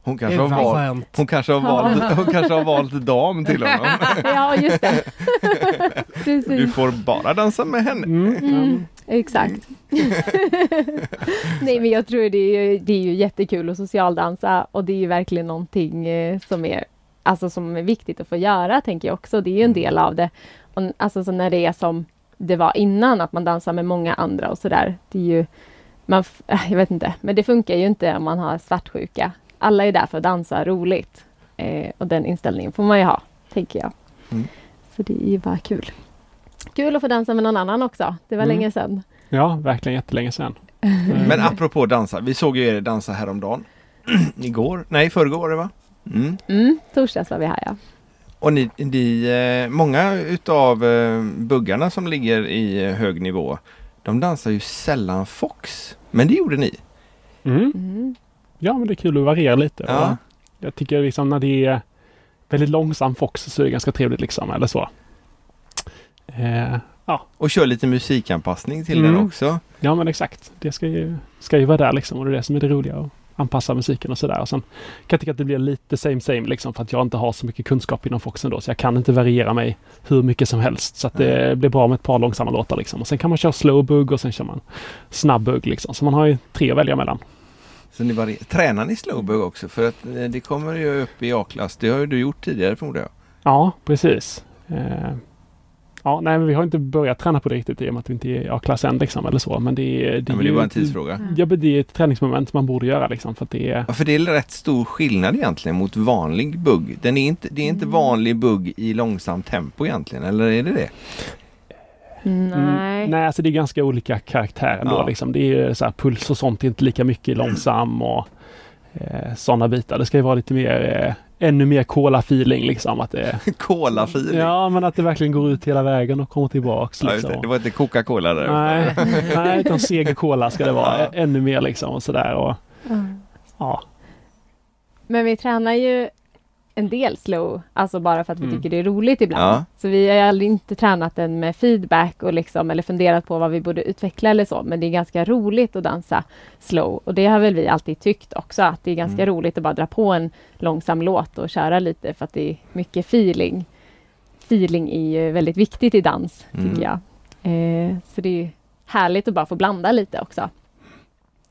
Hon kanske har valt, hon kanske har valt, hon kanske har valt dam till honom. ja, just det. Du Precis. får bara dansa med henne. Mm. Mm, exakt. Nej, men jag tror det är, ju, det är ju jättekul att socialdansa och det är ju verkligen någonting eh, som är, alltså, som är viktigt att få göra, tänker jag också. Det är ju en del av det. Och, alltså så när det är som det var innan, att man dansar med många andra och sådär. Det är ju, man, f- äh, jag vet inte, men det funkar ju inte om man har svartsjuka. Alla är där för att dansa roligt. Eh, och den inställningen får man ju ha, tänker jag. Mm. Så det är ju bara kul. Kul att få dansa med någon annan också. Det var Mm. länge sedan. Ja, verkligen jättelänge sedan. Men apropå dansa, vi såg ju er dansa häromdagen. Igår, nej förrgår det va? Mm. Mm, torsdags var vi här ja. Och ni, ni, eh, många utav eh, buggarna som ligger i eh, hög nivå, de dansar ju sällan fox. Men det gjorde ni. Mm. Mm. Ja, men det är kul att variera lite. Ja. Jag tycker liksom när det är väldigt långsam fox så är det ganska trevligt liksom, eller så. Eh, ja. Och kör lite musikanpassning till Mm. den också. ja, men exakt. Det ska ju, ska ju vara där liksom och det är det som är det roliga. Anpassa musiken och sådär. Och sen kan jag tycka att det blir lite same same liksom för att jag inte har så mycket kunskap inom foxen då. Så jag kan inte variera mig hur mycket som helst. Så att det blir bra med ett par långsamma låtar liksom. Och sen kan man köra slow bug och sen kör man snabb bug liksom. Så man har ju tre att välja mellan. Så ni varie- Tränar ni slowbug också? För att eh, det kommer ju upp i A-klass. Det har ju du gjort tidigare förmodar jag. Ja, precis. Eh, ja, nej, men vi har inte börjat träna på det riktigt i och med att vi inte är A-klass än liksom, eller så. Men det är, det Ja, men det är bara en tidsfråga. Ja, men det är ett träningsmoment man borde göra liksom, för att det är... Ja, för det är rätt stor skillnad egentligen mot vanlig bugg. Den är inte, det är inte vanlig bugg i långsamt tempo egentligen, eller är det det? Nej. Mm, nej, alltså det är ganska olika karaktär ändå. Ja. Liksom. Det är ju så här, puls och sånt är inte lika mycket långsam och eh, sådana bitar. Det ska ju vara lite mer, eh, ännu mer cola-feeling liksom. Att det, Cola-feeling. ja, men att det verkligen går ut hela vägen och kommer tillbaks. Ja, just Liksom. det. det var inte Coca-Cola där. Nej, nej, utan seger cola ska det vara. Ja. Ännu mer liksom och sådär. Och, ja. Men vi tränar ju en del slow, alltså bara för att vi Mm. tycker det är roligt ibland. Ja. Så vi har aldrig inte tränat den med feedback och liksom, eller funderat på vad vi borde utveckla eller så. Men det är ganska roligt att dansa slow. Och det har väl vi alltid tyckt också, att det är ganska Mm. roligt att bara dra på en långsam låt och köra lite för att det är mycket feeling. Feeling är ju väldigt viktigt i dans, Mm. tycker jag. Eh, så det är härligt att bara få blanda lite också.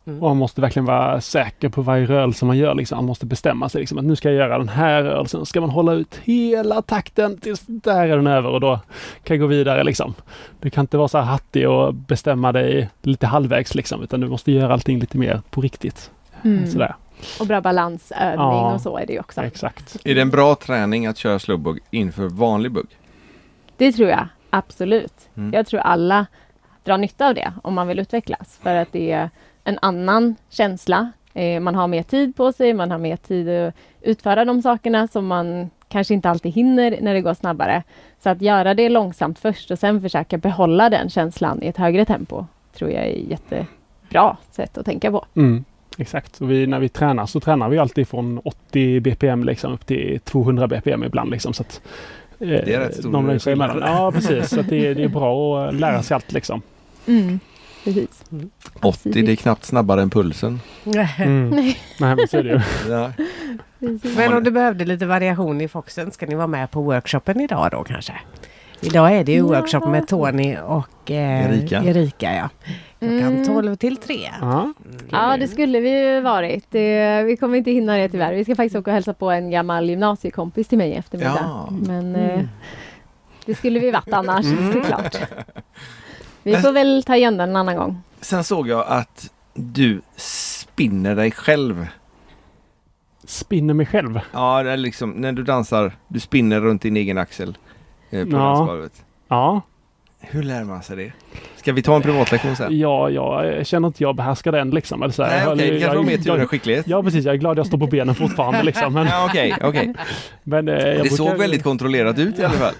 Och man måste verkligen vara säker på varje rörelse man gör. Liksom. Man måste bestämma sig liksom, att nu ska jag göra den här rörelsen. Ska man hålla ut hela takten tills där är den över och då kan jag gå vidare. Liksom. Du kan inte vara så här hattig och bestämma dig lite halvvägs liksom, utan du måste göra allting lite mer på riktigt. Sådär. Och bra balansövning Ja. och så är det ju också. Exakt. Är det en bra träning att köra slowbug inför vanlig bugg? Det tror jag absolut. Mm. Jag tror alla drar nytta av det om man vill utvecklas. För att det är en annan känsla. Eh, man har mer tid på sig, man har mer tid att utföra de sakerna som man kanske inte alltid hinner när det går snabbare. Så att göra det långsamt först och sen försöka behålla den känslan i ett högre tempo tror jag är ett jättebra sätt att tänka på. Mm. Exakt. Och vi, när vi tränar så tränar vi alltid från 80 bpm liksom, upp till 200 bpm ibland. Liksom, så att, eh, är rätt stor någon människa skillnad. Ja, precis. Så att det, är- det är bra att lära sig allt liksom. Precis. 80, det är knappt snabbare än pulsen. Mm. Nej, men så är det ju. Ja. Men om du behövde lite variation i Foxen, ska ni vara med på workshopen idag då kanske? Idag är det ju Ja. workshop med Tony och eh, Erika. Erika ja. Klockan Mm. 12 till 3. Ja. Ja, det skulle vi ju varit. Det, vi kommer inte hinna det tyvärr. Vi ska faktiskt åka och hälsa på en gammal gymnasiekompis till mig i eftermiddag. Ja. Men Mm. eh, det skulle vi varit annars Mm. såklart. Vi får väl ta igen den en annan gång. Sen såg jag att du spinner dig själv. Spinner mig själv. Ja, det är liksom när du dansar, du spinner runt din egen axel eh, på Ja. dansgolvet. Ja, Hur lär man sig det? Ska vi ta en privatlektion sen? ja, jag känner inte jag behärskar den liksom. Eller så här, Nej, okej, det jag- kanske var mer tur än skicklighet. Ja, precis. Jag är glad jag står på benen fortfarande liksom. Men, Ja, okej, okej. men, eh, Det såg brukar- väldigt kontrollerat ut i alla fall.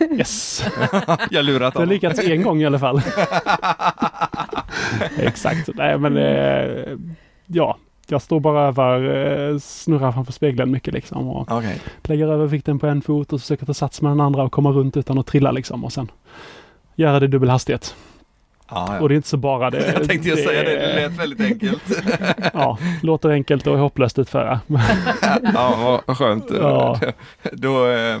Yes! Jag har lurat Jag har honom. lyckats en gång i alla fall. Exakt. Nej, men eh, ja, jag står bara över, eh, snurrar framför spegeln mycket liksom och Okej. lägger över vikten på en fot och försöker ta sats med den andra och komma runt utan att trilla liksom och sen göra det i dubbel hastighet. Ja, Och det är inte så bara det. Jag tänkte just säga det, det lät väldigt enkelt. Ja, låter enkelt och hopplöst utföra. Ja, vad- skönt. Ja. Då, eh,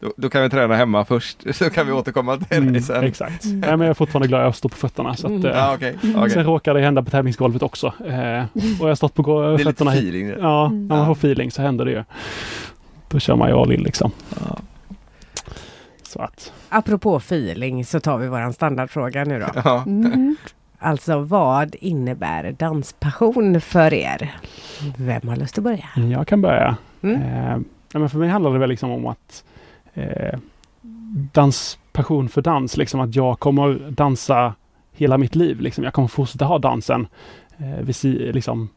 då, då kan vi träna hemma först, så kan vi återkomma till Mm, dig sen. exakt. Nej, men jag är fortfarande glad att jag står på fötterna. Så att, eh, Ja, okej. okej. Sen råkar det hända på tävlingsgolvet också. Eh, och jag har stått på gå- Det är lite fötterna feeling. det. Ja, Mm. när man får feeling så händer det ju. Då kör man ju all in liksom. Ja. Så att, Apropå feeling så tar vi våran standardfråga nu då. Ja. Mm. Alltså vad innebär danspassion för er? Vem har lust att börja? jag kan börja. Mm. Eh, men för mig handlar det väl liksom om att eh, dans, passion för dans, liksom att jag kommer dansa hela mitt liv. Liksom. Jag kommer fortsätta ha dansen eh, si- liksom,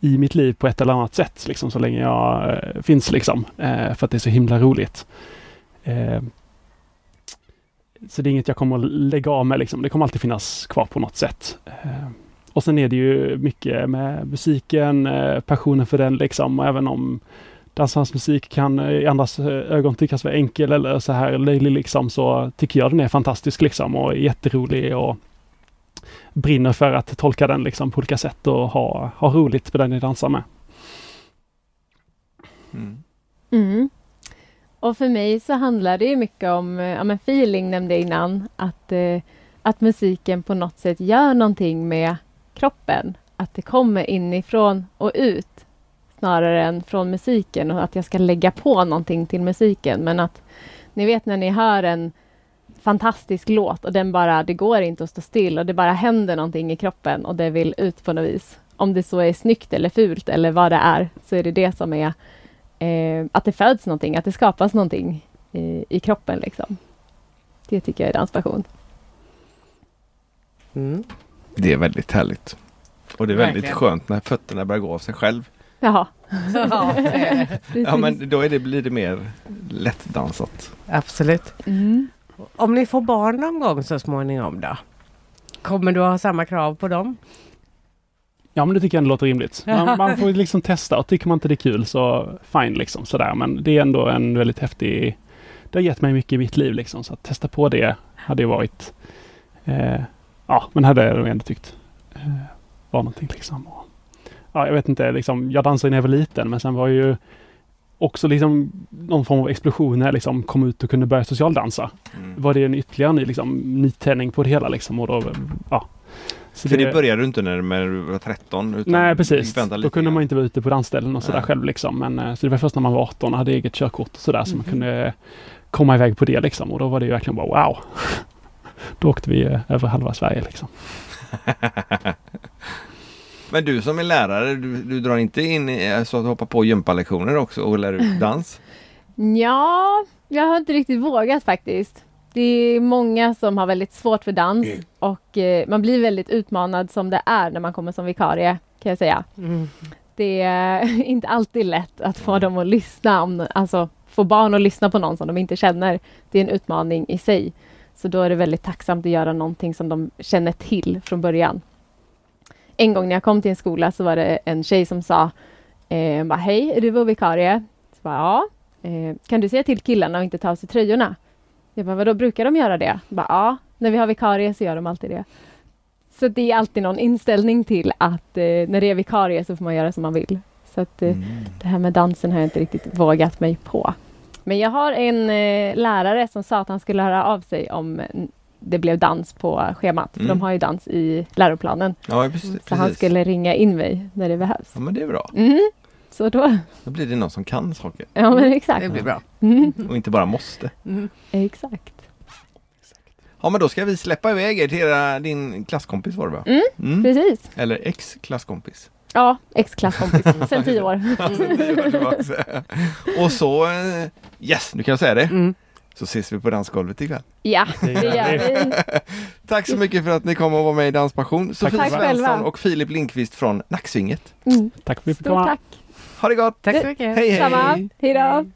i mitt liv på ett eller annat sätt, liksom, så länge jag eh, finns. Liksom, eh, för att det är så himla roligt. Så det är inget jag kommer att lägga av med. Liksom. Det kommer alltid finnas kvar på något sätt. Eh, och sen är det ju mycket med musiken, eh, passionen för den liksom. Och även om dansarnas musik kan eh, i andras ögon tyckas vara enkel eller så här löjlig liksom, så tycker jag den är fantastisk liksom och är jätterolig och brinner för att tolka den liksom på olika sätt och ha, ha roligt med den jag dansar med. Mm. Mm. Och för mig så handlar det ju mycket om eh, ja, men feeling, nämnde jag innan. Att, eh, att musiken på något sätt gör någonting med kroppen. Att det kommer inifrån och ut snarare än från musiken och att jag ska lägga på någonting till musiken. Men att ni vet när ni hör en fantastisk låt och den bara, det går inte att stå still och det bara händer någonting i kroppen och det vill ut på något vis. Om det så är snyggt eller fult eller vad det är, så är det det som är eh, att det föds någonting, att det skapas någonting i, i kroppen liksom. Det tycker jag är danspassion. Mm. Det är väldigt härligt. Och det är väldigt Verkligen. skönt när fötterna börjar gå av sig själv. Jaha. Ja men då är det, blir det mer lättdansat. Absolut. Mm. Om ni får barn någon gång så småningom då? Kommer du ha samma krav på dem? Ja, men det tycker jag ändå låter rimligt. Man, man får ju liksom testa och tycker man inte det är kul så fine liksom sådär. Men det är ändå en väldigt häftig... Det har gett mig mycket i mitt liv liksom. Så att testa på det hade ju varit... Eh, ja, men hade jag nog ändå tyckt eh, var någonting liksom. Och, ja, jag vet inte, liksom, jag dansade när jag var liten men sen var ju också liksom någon form av explosion när jag liksom kom ut och kunde börja socialdansa. Mm. Var det en ytterligare ny, liksom, nytändning på det hela liksom. Och då, ja. Så För det började du inte när du var 13? Utan Nej precis, då lite kunde man inte vara ute på dansställen och sådär Nej. själv liksom. Men, eh, så det var först när man var 18 och hade eget körkort och sådär som man Mhm. kunde komma iväg på det liksom. Och då var det ju verkligen bara wow. Då åkte vi eh, över halva Sverige liksom. Men du som är lärare, du, du drar inte in så att hoppa på gympalektioner också och lär ut dans? Ja, jag har inte riktigt vågat faktiskt. Det är många som har väldigt svårt för dans och eh, man blir väldigt utmanad som det är när man kommer som vikarie kan jag säga. Mm. Det är inte alltid lätt att få dem att lyssna, om, alltså få barn att lyssna på någon som de inte känner. Det är en utmaning i sig. Så då är det väldigt tacksamt att göra någonting som de känner till från början. En gång när jag kom till en skola så var det en tjej som sa eh, bara, Hej, är du vår vikarie? Så bara, ja. Eh, kan du säga till killarna att inte ta av sig tröjorna? Jag bara, vadå, brukar de göra det? Jag bara, ja, när vi har vikarie så gör de alltid det. Så det är alltid någon inställning till att eh, när det är vikarie så får man göra som man vill. Så att eh, Mm. det här med dansen har jag inte riktigt vågat mig på. Men jag har en eh, lärare som sa att han skulle höra av sig om det blev dans på schemat. För Mm. de har ju dans i läroplanen. Ja, precis. Så han skulle ringa in mig när det behövs. Ja, men det är bra. Mm. Så då, Då blir det någon som kan saker ja men Det exakt. blir bra. Mm. och inte bara måste. Mm. Exakt. Ja, men då ska vi släppa iväg er till era, din klasskompis var det va? Mm, Mm. Precis. Eller ex-klasskompis. Ja, ex-klasskompis sen tio år. och så, eh, yes, nu kan jag säga det. Mm. Så ses vi på dansgolvet ikväll. Ja, Det det gör vi. Tack så mycket för att ni kom och var med i Danspassion. Sofie Svensson och Filip Lindqvist från Nacksvinget. Mm. Tack för att vi fick Stort komma. tack. Ha det gott! Tack så mycket! Hej, hej! Samma! Hejdå!